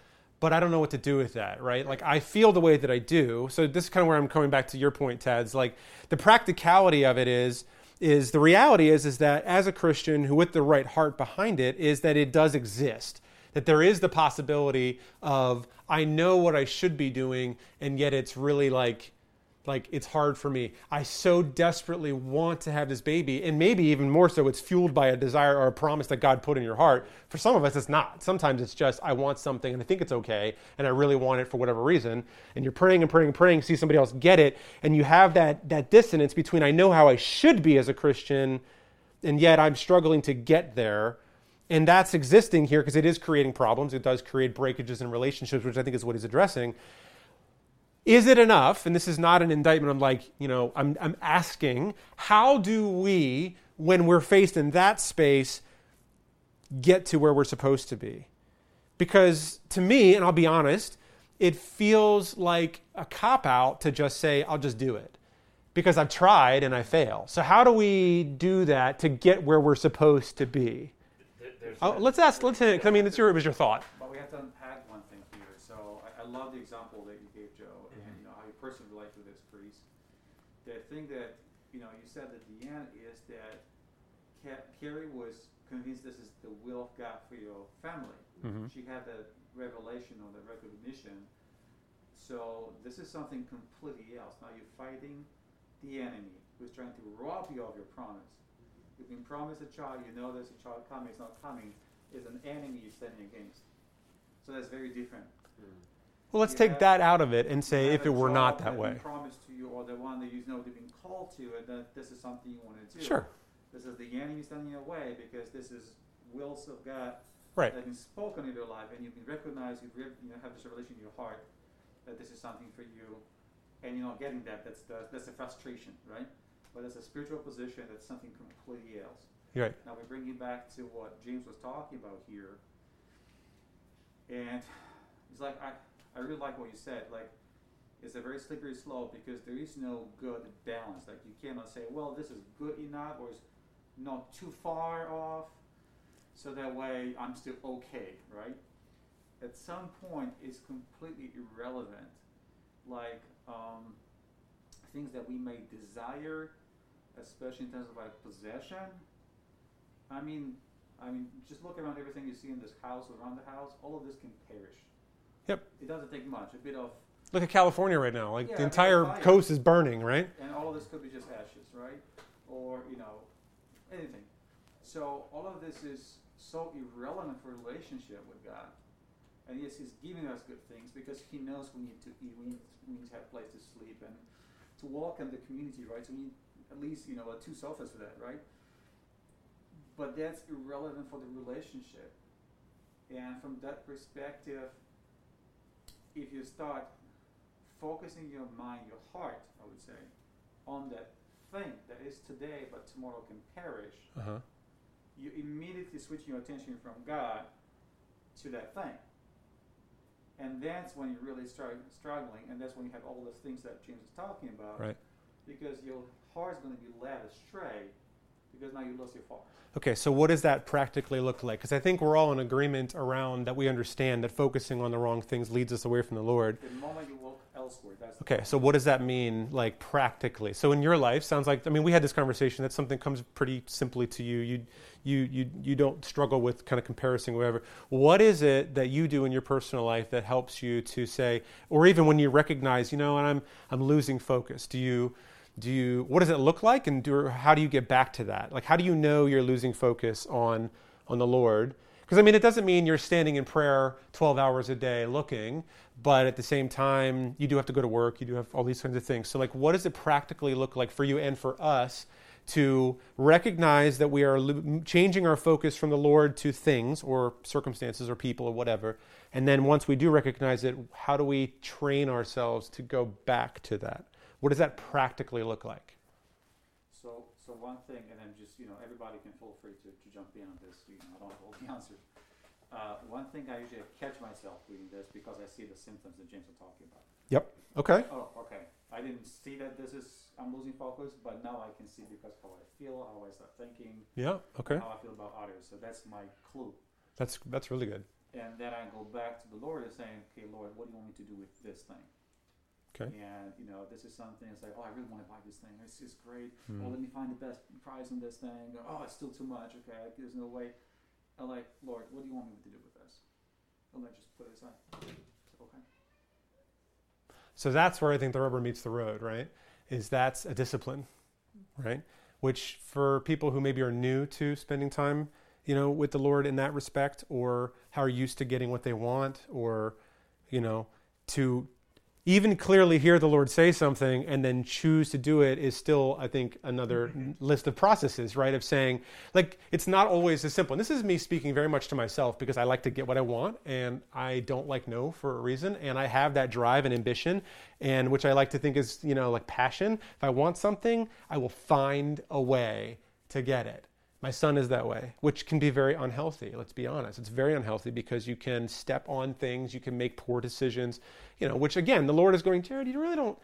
but I don't know what to do with that, right? Like, I feel the way that I do. So this is kind of where I'm coming back to your point, Tad's. Like, the practicality of it is is the reality is is that as a Christian who with the right heart behind it is that it does exist that there is the possibility of I know what I should be doing and yet it's really like like it's hard for me. I so desperately want to have this baby and maybe even more so it's fueled by a desire or a promise that God put in your heart. For some of us it's not. Sometimes it's just I want something and I think it's okay and I really want it for whatever reason and you're praying and praying and praying see somebody else get it and you have that that dissonance between I know how I should be as a Christian and yet I'm struggling to get there. And that's existing here because it is creating problems. It does create breakages in relationships, which I think is what he's addressing. Is it enough? And this is not an indictment. I'm like, you know, I'm, I'm asking, how do we, when we're faced in that space, get to where we're supposed to be? Because to me, and I'll be honest, it feels like a cop out to just say, I'll just do it because I've tried and I fail. So, how do we do that to get where we're supposed to be? There, Oh, let's ask. Let's. 'cause I mean, it's your. It was your thought. But we have to unpack one thing here. So I, I love the example that you gave, Joe, and Mm-hmm. you know how you personally relate to this, priest. The thing that you know you said at the end is that Ca- Carrie was convinced this is the will of God for your family. Mhm. She had that revelation or the recognition. So this is something completely else. Now you're fighting the enemy who's trying to rob you of your promise. You've been promised a child, you know there's a child coming, it's not coming, is an enemy you're standing against. So that's very different. Well, let's You take have- that out of it and say if it were not job that way. promised to you, or the one that you know they've been called to, and that this is something you want to do. Sure. This is the enemy standing in your way because this is wills of God Right. that have been spoken in your life, and you've been recognized, you've re- you know, have this revelation in your heart that this is something for you, and you're not getting that. That's the, that's a frustration, right? But it's a spiritual position. That's something completely else. You're right. Now we bring it back to what James was talking about here, and it's like I, I really like what you said. Like it's a very slippery slope because there is no good balance. Like you cannot say, well, this is good enough or it's not too far off, so that way I'm still okay, right? At some point, it's completely irrelevant. Like um, things that we may desire, especially in terms of like possession. I mean, I mean, just look around everything you see in this house, around the house. All of this can perish. Yep. It doesn't take much. A bit of, Look at California right now. Like Yeah, the entire coast is burning, right? and all of this could be just ashes, right? Or you know, anything. So all of this is so irrelevant for a relationship with God. And yes, He's giving us good things because He knows we need to eat, we need, we need to have a place to sleep, and to walk in the community, right? So we need at least you know uh, two sofas for that, right? But that's irrelevant for the relationship. And from that perspective, if you start focusing your mind, your heart, I would say, on that thing that is today but tomorrow can perish, Uh huh. you immediately switch your attention from God to that thing. And that's when you really start struggling, and that's when you have all the things that James is talking about. Right. Because your heart's going to be led astray because now you lost your focus. Okay, so what does that practically look like? Because I think we're all in agreement around that we understand that focusing on the wrong things leads us away from the Lord. The moment you look elsewhere, that's the Okay, so what does that mean, like practically? So in your life, sounds like I mean we had this conversation that something comes pretty simply to you. You you you you don't struggle with kind of comparison, whatever. What is it that you do in your personal life that helps you to say, or even when you recognize, you know, and I'm I'm losing focus? Do you do you what does it look like, and do, how do you get back to that? Like, how do you know you're losing focus on on the Lord? Because I mean, it doesn't mean you're standing in prayer 12 hours a day looking, but at the same time, you do have to go to work. You do have all these kinds of things. So, like, what does it practically look like for you and for us to recognize that we are lo- changing our focus from the Lord to things or circumstances or people or whatever. And then once we do recognize it, how do we train ourselves to go back to that? What does that practically look like? So, so one thing, and then just you know, everybody can feel free to, to jump in on this. You know, I don't have all the answers. Uh, one thing I usually catch myself reading this because I see the symptoms that James are talking about. Yep. Okay. Oh, okay. I didn't see that this is I'm losing focus, but now I can see because how I feel, how I start thinking, Yeah. Okay. how I feel about others. So that's my clue. That's that's really good. And then I go back to the Lord and saying, okay, Lord, what do you want me to do with this thing? Okay. And, you know, this is something, it's like, oh, I really want to buy this thing. This is great. Hmm. Oh, let me find the best price on this thing. Oh, it's still too much. Okay, there's no way. I'm like, Lord, what do you want me to do with this? And I just put it aside. Okay. So that's where I think the rubber meets the road, right? Is that's a discipline, right? Which for people who maybe are new to spending time, you know, with the Lord in that respect, or how are used to getting what they want, or, you know, to even clearly hear the Lord say something and then choose to do it is still, I think, another list of processes, right? Of saying, like, it's not always as simple. And this is me speaking very much to myself because I like to get what I want and I don't like no for a reason. And I have that drive and ambition, and which I like to think is, you know, like passion. If I want something, I will find a way to get it. My son is that way, which can be very unhealthy. Let's be honest. It's very unhealthy because you can step on things, you can make poor decisions, you know, which again, the Lord is going, Jared, you really don't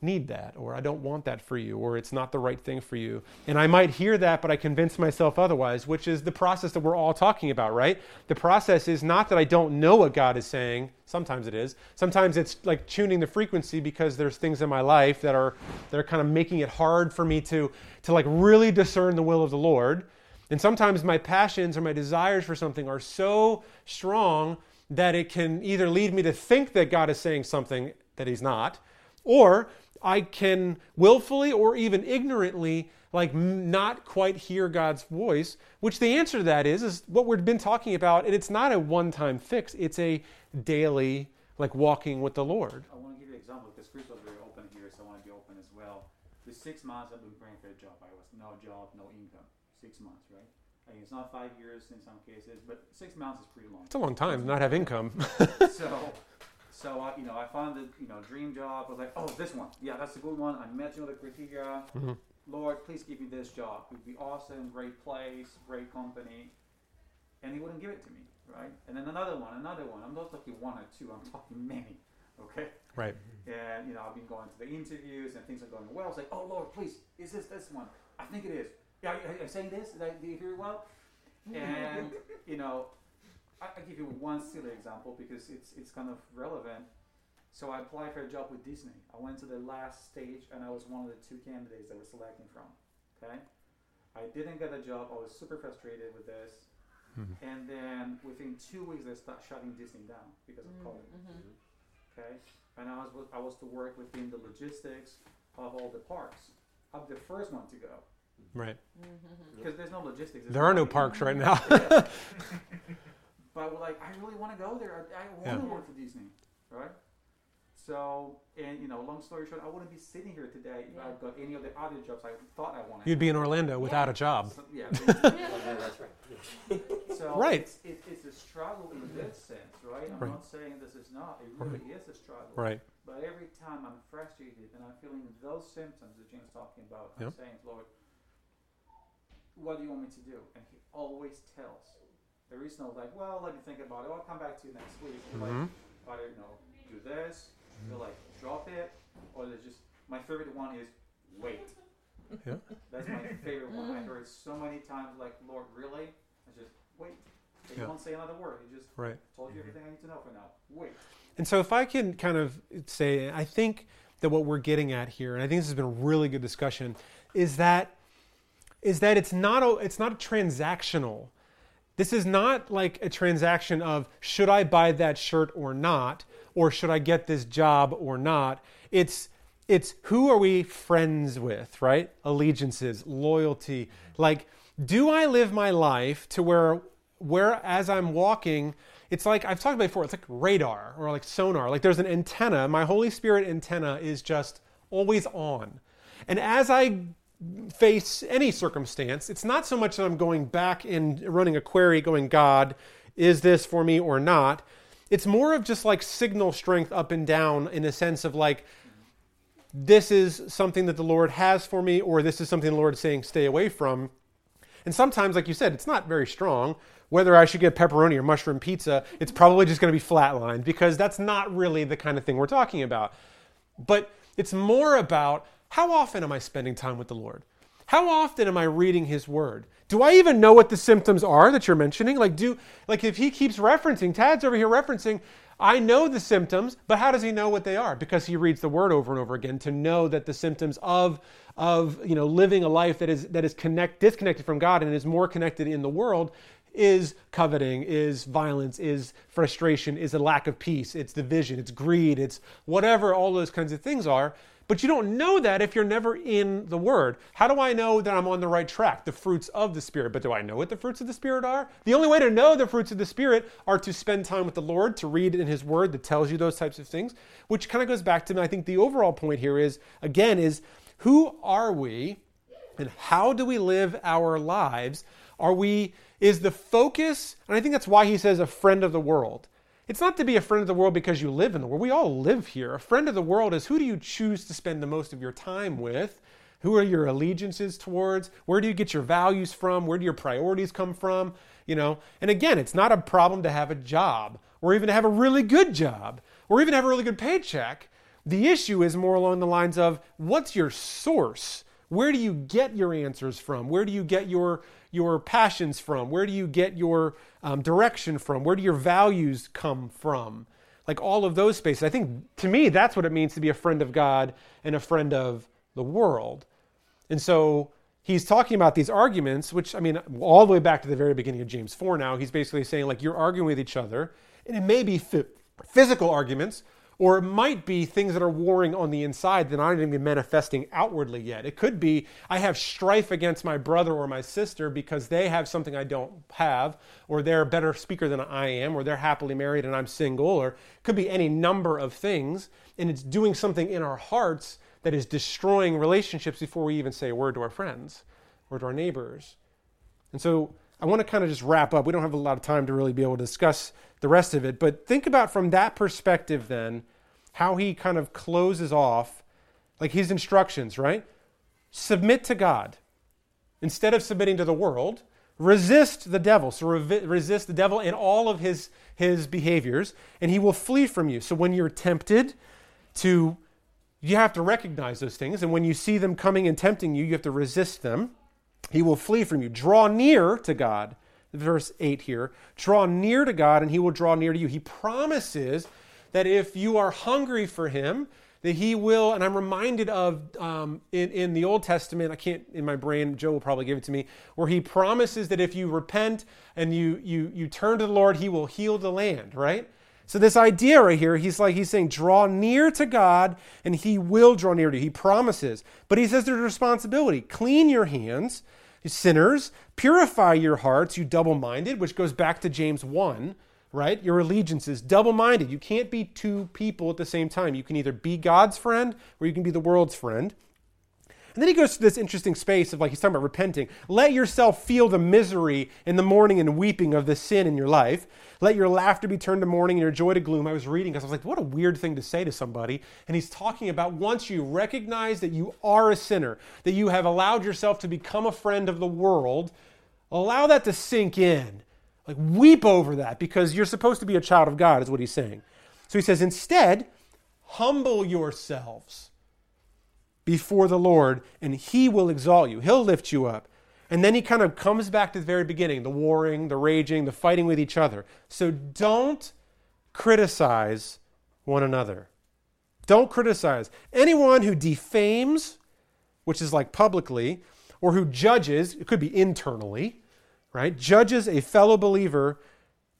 need that, or I don't want that for you, or it's not the right thing for you. And I might hear that, but I convince myself otherwise, which is the process that we're all talking about, right? The process is not that I don't know what God is saying. Sometimes it is. Sometimes it's like tuning the frequency because there's things in my life that are that are kind of making it hard for me to to like really discern the will of the Lord. And sometimes my passions or my desires for something are so strong that it can either lead me to think that God is saying something that He's not, or I can willfully or even ignorantly like not quite hear God's voice, which the answer to that is is what we've been talking about, and it's not a one-time fix, it's a daily like walking with the Lord. I want to give you an example because Chris was very open here, so I want to be open as well. The six months I've been praying for a job, I was no job, no income. Six months, right? I mean, it's not five years in some cases, but six months is pretty long. It's a long time to not have income. so, so I, you know, I found the you know dream job. I was like, oh, this one, yeah, that's a good one. I met you the criteria. Mhm. Lord, please give me this job. It would be awesome, great place, great company, and He wouldn't give it to me, right? And then another one, another one. I'm not talking one or two. I'm talking many. Okay. Right. And you know, I've been going to the interviews and things are going well. It's like, oh Lord, please, is this this one? I think it is. Yeah, are you saying this? Did I, do you hear it well? And you know, I, I give you one silly example because it's it's kind of relevant. So I applied for a job with Disney. I went to the last stage and I was one of the two candidates that were selecting from. Okay, I didn't get a job. I was super frustrated with this. Mhm. And then within two weeks, they start shutting Disney down because of COVID. Mm-hmm. Okay, and I was I was to work within the logistics of all the parks. I'm the first one to go Right. Mm-hmm. because there's no logistics. there's There are no parks right now. Yeah. but we're like, I really want to go there. I, I want Yeah. to work for Disney, right? So, and you know, long story short, I wouldn't be sitting here today if I Yeah. got any of the other jobs I thought I wanted. You'd be in Orlando without a job. So, yeah. Yeah, that's right. So Right. It's, it, it's a struggle in this sense, right? I'm Right. not saying this is not. It really is a struggle. Right. But every time I'm frustrated and I'm feeling those symptoms that James talking about, I'm Yep. saying, Lord, what do you want me to do? And he always tells. There is no like, well, let me think about it. I'll come back to you next week. Mhm. Like, either you know, do this, or like drop it, or there's just my favorite one is wait. Yeah. That's my favorite one. I heard it so many times. Like, Lord, really? I just wait. He Yeah. won't say another word. He just Right. told you everything I need to know for now. Wait. And so, if I can kind of say, I think that what we're getting at here, and I think this has been a really good discussion, is that is that it's not a, it's not transactional. This is not like a transaction of should I buy that shirt or not, or should I get this job or not. It's it's who are we friends with, right? Allegiances, loyalty. Like, do I live my life to where where as I'm walking, it's like I've talked about before, it's like radar or like sonar. Like there's an antenna. My Holy Spirit antenna is just always on. And as I face any circumstance, it's not so much that I'm going back and running a query going, God, is this for me or not? It's more of just like signal strength up and down in a sense of like, this is something that the Lord has for me, or this is something the Lord is saying, stay away from. And sometimes, like you said, it's not very strong. Whether I should get pepperoni or mushroom pizza, it's probably just going to be flatlined because that's not really the kind of thing we're talking about. But it's more about how often am I spending time with the Lord? How often am I reading his word? Do I even know what the symptoms are that you're mentioning? Like do like if he keeps referencing, Tad's over here referencing, I know the symptoms, but how does he know what they are? Because he reads the word over and over again to know that the symptoms of of you know living a life that is that is connect disconnected from God and is more connected in the world is coveting, is violence, is frustration, is a lack of peace, it's division, it's greed, it's whatever all those kinds of things are. But you don't know that if you're never in the Word. How do I know that I'm on the right track? The fruits of the Spirit. But do I know what the fruits of the Spirit are? The only way to know the fruits of the Spirit are to spend time with the Lord, to read in His Word that tells you those types of things, which kind of goes back to, I think the overall point here is, again, is who are we and how do we live our lives? Are we, is the focus, and I think that's why he says a friend of the world. It's not to be a friend of the world because you live in the world. We all live here. A friend of the world is who do you choose to spend the most of your time with? Who are your allegiances towards? Where do you get your values from? Where do your priorities come from? You know, and again, it's not a problem to have a job or even to have a really good job or even have a really good paycheck. The issue is more along the lines of what's your source? Where do you get your answers from? Where do you get your your passions from? Where do you get your um, direction from? Where do your values come from? Like all of those spaces. I think to me, that's what it means to be a friend of God and a friend of the world. And so he's talking about these arguments, which, I mean, all the way back to the very beginning of James 4 now, he's basically saying, like, you're arguing with each other. And it may be physical arguments, or it might be things that are warring on the inside that aren't even manifesting outwardly yet. It could be I have strife against my brother or my sister because they have something I don't have, or they're a better speaker than I am, or they're happily married and I'm single, or it could be any number of things. And it's doing something in our hearts that is destroying relationships before we even say a word to our friends or to our neighbors. And so I want to kind of just wrap up. We don't have a lot of time to really be able to discuss the rest of it, but think about from that perspective then how he kind of closes off like his instructions, right? Submit to God instead of submitting to the world. Resist the devil. So re- resist the devil in all of his his behaviors, and he will flee from you. So when you're tempted to, you have to recognize those things, and when you see them coming and tempting you, you have to resist them. He will flee from you. Draw near to God. Verse 8 here. Draw near to God, and he will draw near to you. He promises that if you are hungry for him, that he will, and I'm reminded of um, in, in the Old Testament, I can't, in my brain, Joe will probably give it to me, where he promises that if you repent and you, you, you turn to the Lord, he will heal the land, right? So this idea right here, he's like, he's saying, draw near to God and he will draw near to you. He promises. But he says there's a responsibility. Clean your hands, you sinners, purify your hearts, you double minded, which goes back to James 1 right? Your allegiance is double minded. You can't be two people at the same time. You can either be God's friend or you can be the world's friend. And then he goes to this interesting space of like he's talking about repenting. Let yourself feel the misery in the mourning and weeping of the sin in your life. Let your laughter be turned to mourning and your joy to gloom. I was reading because I was like, what a weird thing to say to somebody. And he's talking about once you recognize that you are a sinner, that you have allowed yourself to become a friend of the world, allow that to sink in. Like, weep over that because you're supposed to be a child of God, is what he's saying. So he says, instead, humble yourselves before the Lord, and he will exalt you. He'll lift you up. And then he kind of comes back to the very beginning the warring, the raging, the fighting with each other. So don't criticize one another. Don't criticize. Anyone who defames, which is like publicly, or who judges, it could be internally, right? Judges a fellow believer,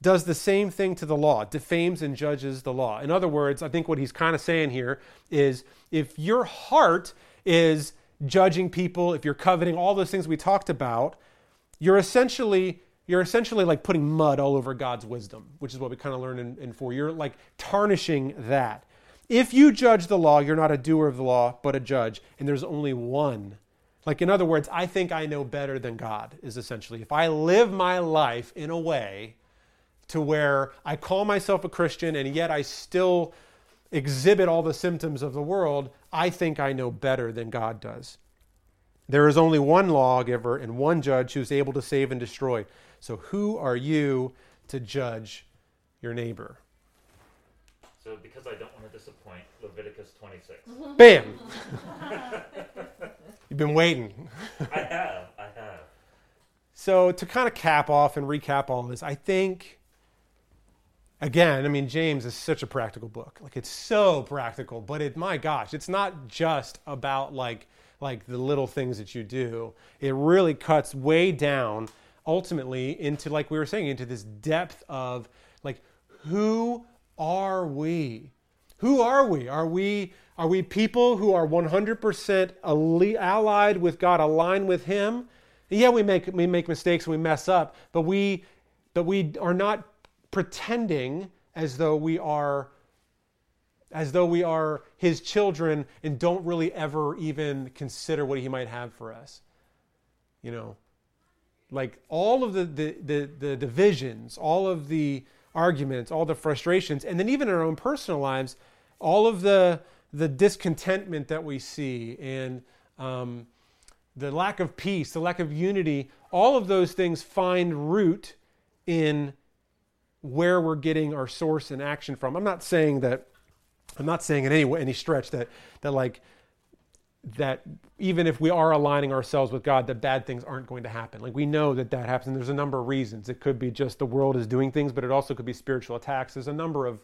does the same thing to the law, defames and judges the law. In other words, I think what he's kind of saying here is if your heart is judging people, if you're coveting all those things we talked about, you're essentially you're essentially like putting mud all over God's wisdom, which is what we kind of learned in, in four. You're like tarnishing that. If you judge the law, you're not a doer of the law, but a judge, and there's only one Like, in other words, I think I know better than God, is essentially. If I live my life in a way to where I call myself a Christian and yet I still exhibit all the symptoms of the world, I think I know better than God does. There is only one lawgiver and one judge who's able to save and destroy. So, who are you to judge your neighbor? So because I don't want to disappoint, Leviticus 26. Bam! You've been waiting. I have, I have. So to kind of cap off and recap all this, I think again, I mean James is such a practical book. Like it's so practical, but it my gosh, it's not just about like like the little things that you do. It really cuts way down ultimately into like we were saying into this depth of like who are we? Who are we? Are we are we people who are 100% allied with God, aligned with him? Yeah, we make we make mistakes we mess up, but we but we are not pretending as though we are as though we are his children and don't really ever even consider what he might have for us. You know, like all of the the, the, the divisions, all of the arguments, all the frustrations, and then even in our own personal lives, all of the the discontentment that we see and um, the lack of peace, the lack of unity, all of those things find root in where we're getting our source and action from. I'm not saying that I'm not saying in any way, any stretch that that like that even if we are aligning ourselves with God, that bad things aren't going to happen. Like we know that that happens. And there's a number of reasons. It could be just the world is doing things, but it also could be spiritual attacks. There's a number of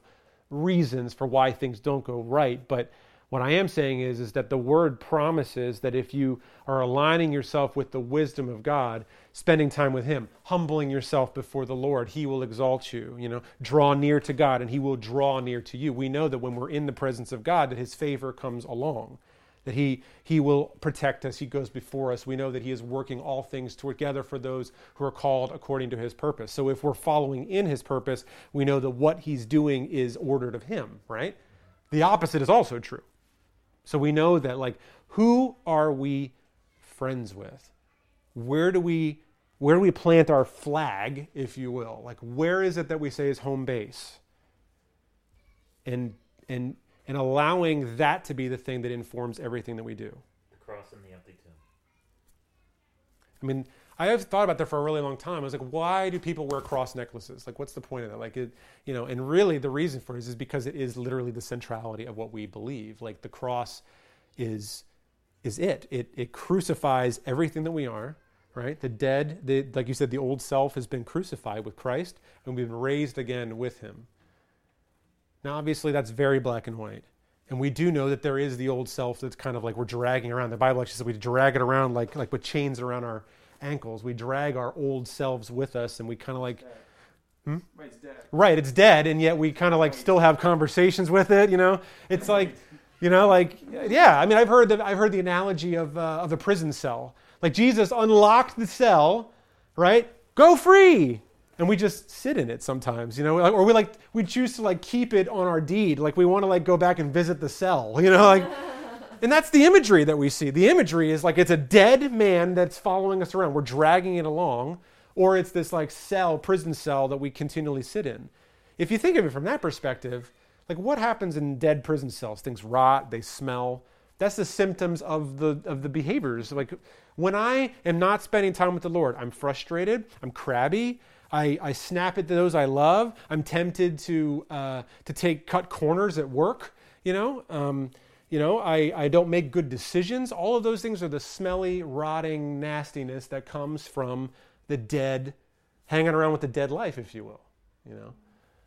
reasons for why things don't go right. But what I am saying is, is that the word promises that if you are aligning yourself with the wisdom of God, spending time with Him, humbling yourself before the Lord, He will exalt you. You know, draw near to God, and He will draw near to you. We know that when we're in the presence of God, that His favor comes along, that He He will protect us. He goes before us. We know that He is working all things together for those who are called according to His purpose. So if we're following in His purpose, we know that what He's doing is ordered of Him. Right. The opposite is also true. So we know that, like, who are we friends with? Where do we where do we plant our flag, if you will? Like, where is it that we say is home base? And and and allowing that to be the thing that informs everything that we do. The cross and the empty tomb. I mean, I have thought about that for a really long time. I was like, why do people wear cross necklaces? Like, what's the point of that? Like, it, you know, and really the reason for it is, is because it is literally the centrality of what we believe. Like, the cross is is it. It it crucifies everything that we are. Right? The dead, the, like you said, the old self has been crucified with Christ, and we've been raised again with Him. Now, obviously, that's very black and white. And we do know that there is the old self that's kind of like we're dragging around. The Bible actually says we drag it around like, like with chains around our ankles. We drag our old selves with us and we kind of like, Right, it's dead. right, it's dead, and yet we kind of like still have conversations with it, you know? It's like, you know, like, yeah, I mean, I've heard the, I've heard the analogy of, uh, of a prison cell. Like Jesus unlocked the cell, right? Go free. And we just sit in it sometimes, you know, or we like we choose to like keep it on our deed, like we want to like go back and visit the cell, you know, like and that's the imagery that we see. The imagery is like it's a dead man that's following us around. We're dragging it along, or it's this like cell, prison cell that we continually sit in. If you think of it from that perspective, like what happens in dead prison cells? Things rot, they smell. That's the symptoms of the of the behaviors. Like when I am not spending time with the Lord, I'm frustrated, I'm crabby, I, I snap at those I love. I'm tempted to uh, to take cut corners at work. You know, um, you know, I, I don't make good decisions. All of those things are the smelly, rotting nastiness that comes from the dead, hanging around with the dead life, if you will. You know,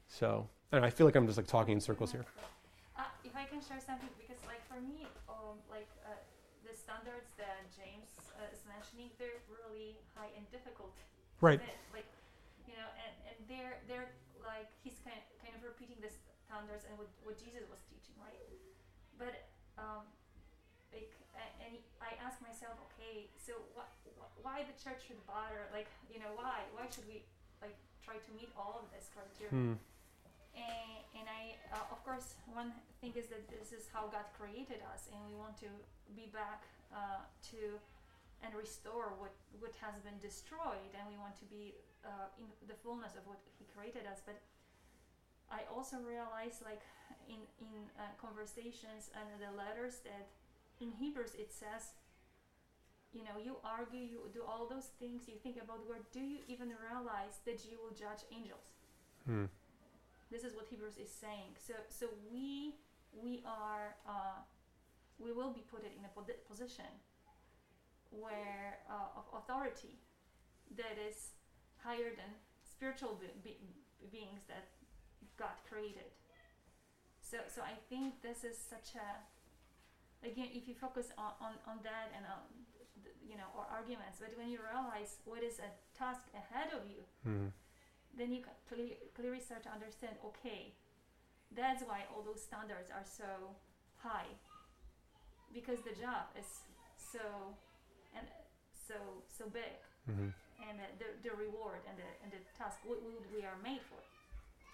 so I, I feel like I'm just like talking in circles here. Uh, if I can share something, because like for me, um, like uh, the standards that James uh, is mentioning, they're really high and difficult. Right like, you know, and, and they're they're like he's kind of, kind of repeating the standards and what, what Jesus was teaching, right? But um, like, and I ask myself, okay, so wh- wh- why the church should bother? Like, you know, why why should we like try to meet all of this criteria? Hmm. And, and I, uh, of course, one thing is that this is how God created us, and we want to be back uh, to and restore what what has been destroyed, and we want to be uh, in the fullness of what He created us. But I also realize, like in in uh, conversations and the letters, that in Hebrews it says, you know, you argue, you do all those things, you think about word. Do you even realize that you will judge angels? Hmm. This is what Hebrews is saying. So so we we are uh, we will be put in a position where uh, of authority that is higher than spiritual be- be- beings that God created. So so I think this is such a again if you focus on, on, on that and on th- you know or arguments, but when you realize what is a task ahead of you, Hmm. then you clearly, clearly start to understand okay that's why all those standards are so high because the job is so and so so big Mhm. and the, the reward and the, and the task what we, we are made for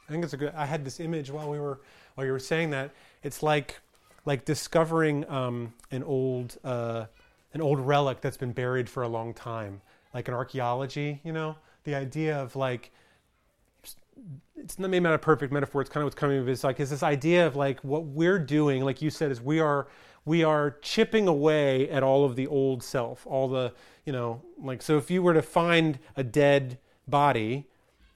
I think it's a good. I had this image while we were while you were saying that. It's like like discovering um, an old uh, an old relic that's been buried for a long time, like an archaeology. You know, the idea of like it's not maybe not a perfect metaphor. It's kind of what's coming. Of It's like is this idea of like what we're doing. Like you said, is we are we are chipping away at all of the old self, all the you know like so. If you were to find a dead body,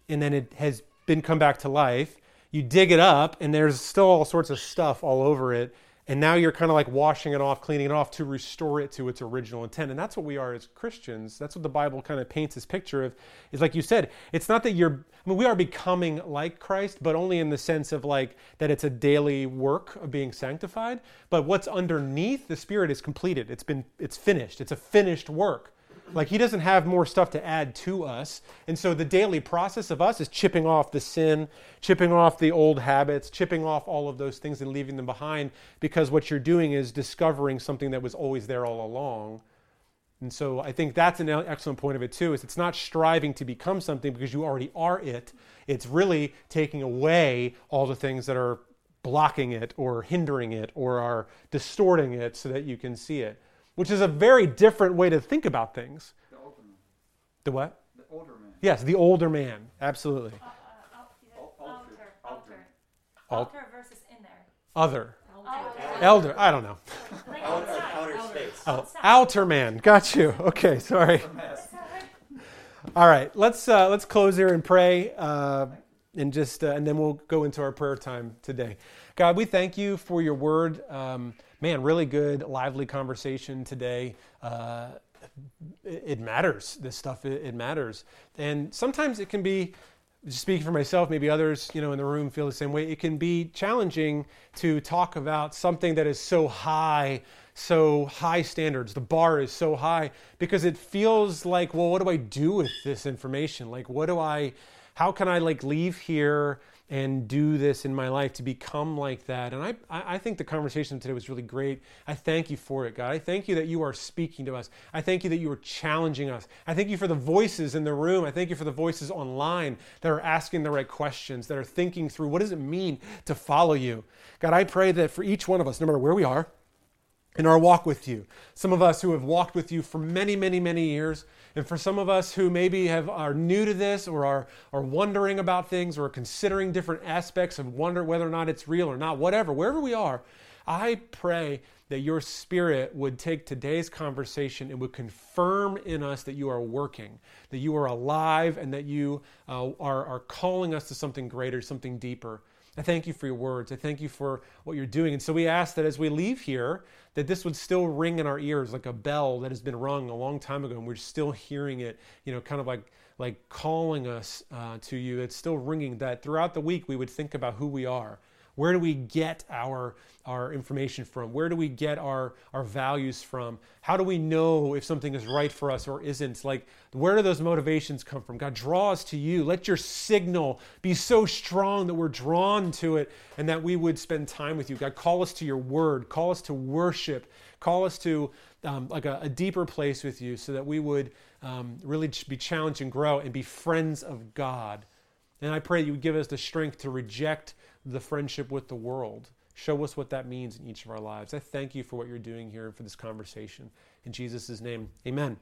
and then it has been come back to life, you dig it up, and there's still all sorts of stuff all over it. And now you're kind of like washing it off, cleaning it off to restore it to its original intent. And that's what we are as Christians. That's what the Bible kind of paints this picture of. Is like you said, it's not that you're, I mean, we are becoming like Christ, but only in the sense of like that it's a daily work of being sanctified. But what's underneath the Spirit is completed. It's been, it's finished. It's a finished work. Like he doesn't have more stuff to add to us. And so the daily process of us is chipping off the sin, chipping off the old habits, chipping off all of those things and leaving them behind because what you're doing is discovering something that was always there all along. And so I think that's an excellent point of it too is it's not striving to become something because you already are it. It's really taking away all the things that are blocking it or hindering it or are distorting it so that you can see it which is a very different way to think about things. The older man. The what? The older man. Yes, the older man. Absolutely. uh, uh, out, is it Al- alter, alter, alter, alter. alter versus in there. Other. Outer. Elder. I don't know. Like Outer, outer space. Oh, Outside. outer man. Got you. Okay, sorry. The mess. That's all right. All right, let's uh, let's close here and pray, uh, and just uh, and then we'll go into our prayer time today. God, we thank you for your word. Um, man, really good, lively conversation today. Uh, it, matters. This stuff it, matters, and sometimes it can be. Speaking for myself, maybe others, you know, in the room feel the same way. It can be challenging to talk about something that is so high, so high standards. The bar is so high because it feels like, well, what do I do with this information? Like, what do I, how can I like leave here and do this in my life to become like that? And I, I think the conversation today was really great. I thank you for it, God. I thank you that you are speaking to us. I thank you that you are challenging us. I thank you for the voices in the room. I thank you for the voices online that are asking the right questions, that are thinking through what does it mean to follow you. God, I pray that for each one of us, no matter where we are, in our walk with you. Some of us who have walked with you for many, many, many years, and for some of us who maybe have are new to this or are, are wondering about things or considering different aspects of wonder whether or not it's real or not, whatever, wherever we are, I pray that your spirit would take today's conversation and would confirm in us that you are working, that you are alive, and that you uh, are, are calling us to something greater, something deeper. I thank you for your words. I thank you for what you're doing. And so we ask that as we leave here, that this would still ring in our ears like a bell that has been rung a long time ago, and we're still hearing it, you know, kind of like like calling us uh, to you. It's still ringing. That throughout the week we would think about who we are. Where do we get our our information from? Where do we get our our values from? How do we know if something is right for us or isn't? Like where do those motivations come from? God, draw us to you. Let your signal be so strong that we're drawn to it and that we would spend time with you. God, call us to your word. Call us to worship. Call us to um, like a, a deeper place with you so that we would um, really be challenged and grow and be friends of God. And I pray that you would give us the strength to reject the friendship with the world. Show us what that means in each of our lives. I thank you for what you're doing here and for this conversation. In Jesus' name, amen.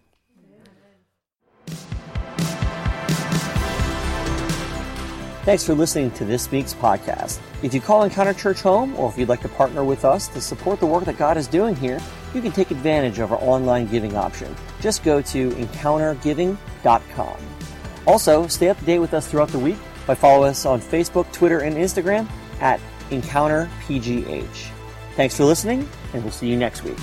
Thanks for listening to this week's podcast. If you call Encounter Church home, or if you'd like to partner with us to support the work that God is doing here, you can take advantage of our online giving option. Just go to encountergiving.com. Also, stay up to date with us throughout the week by following us on Facebook, Twitter, and Instagram at EncounterPGH. Thanks for listening, and we'll see you next week.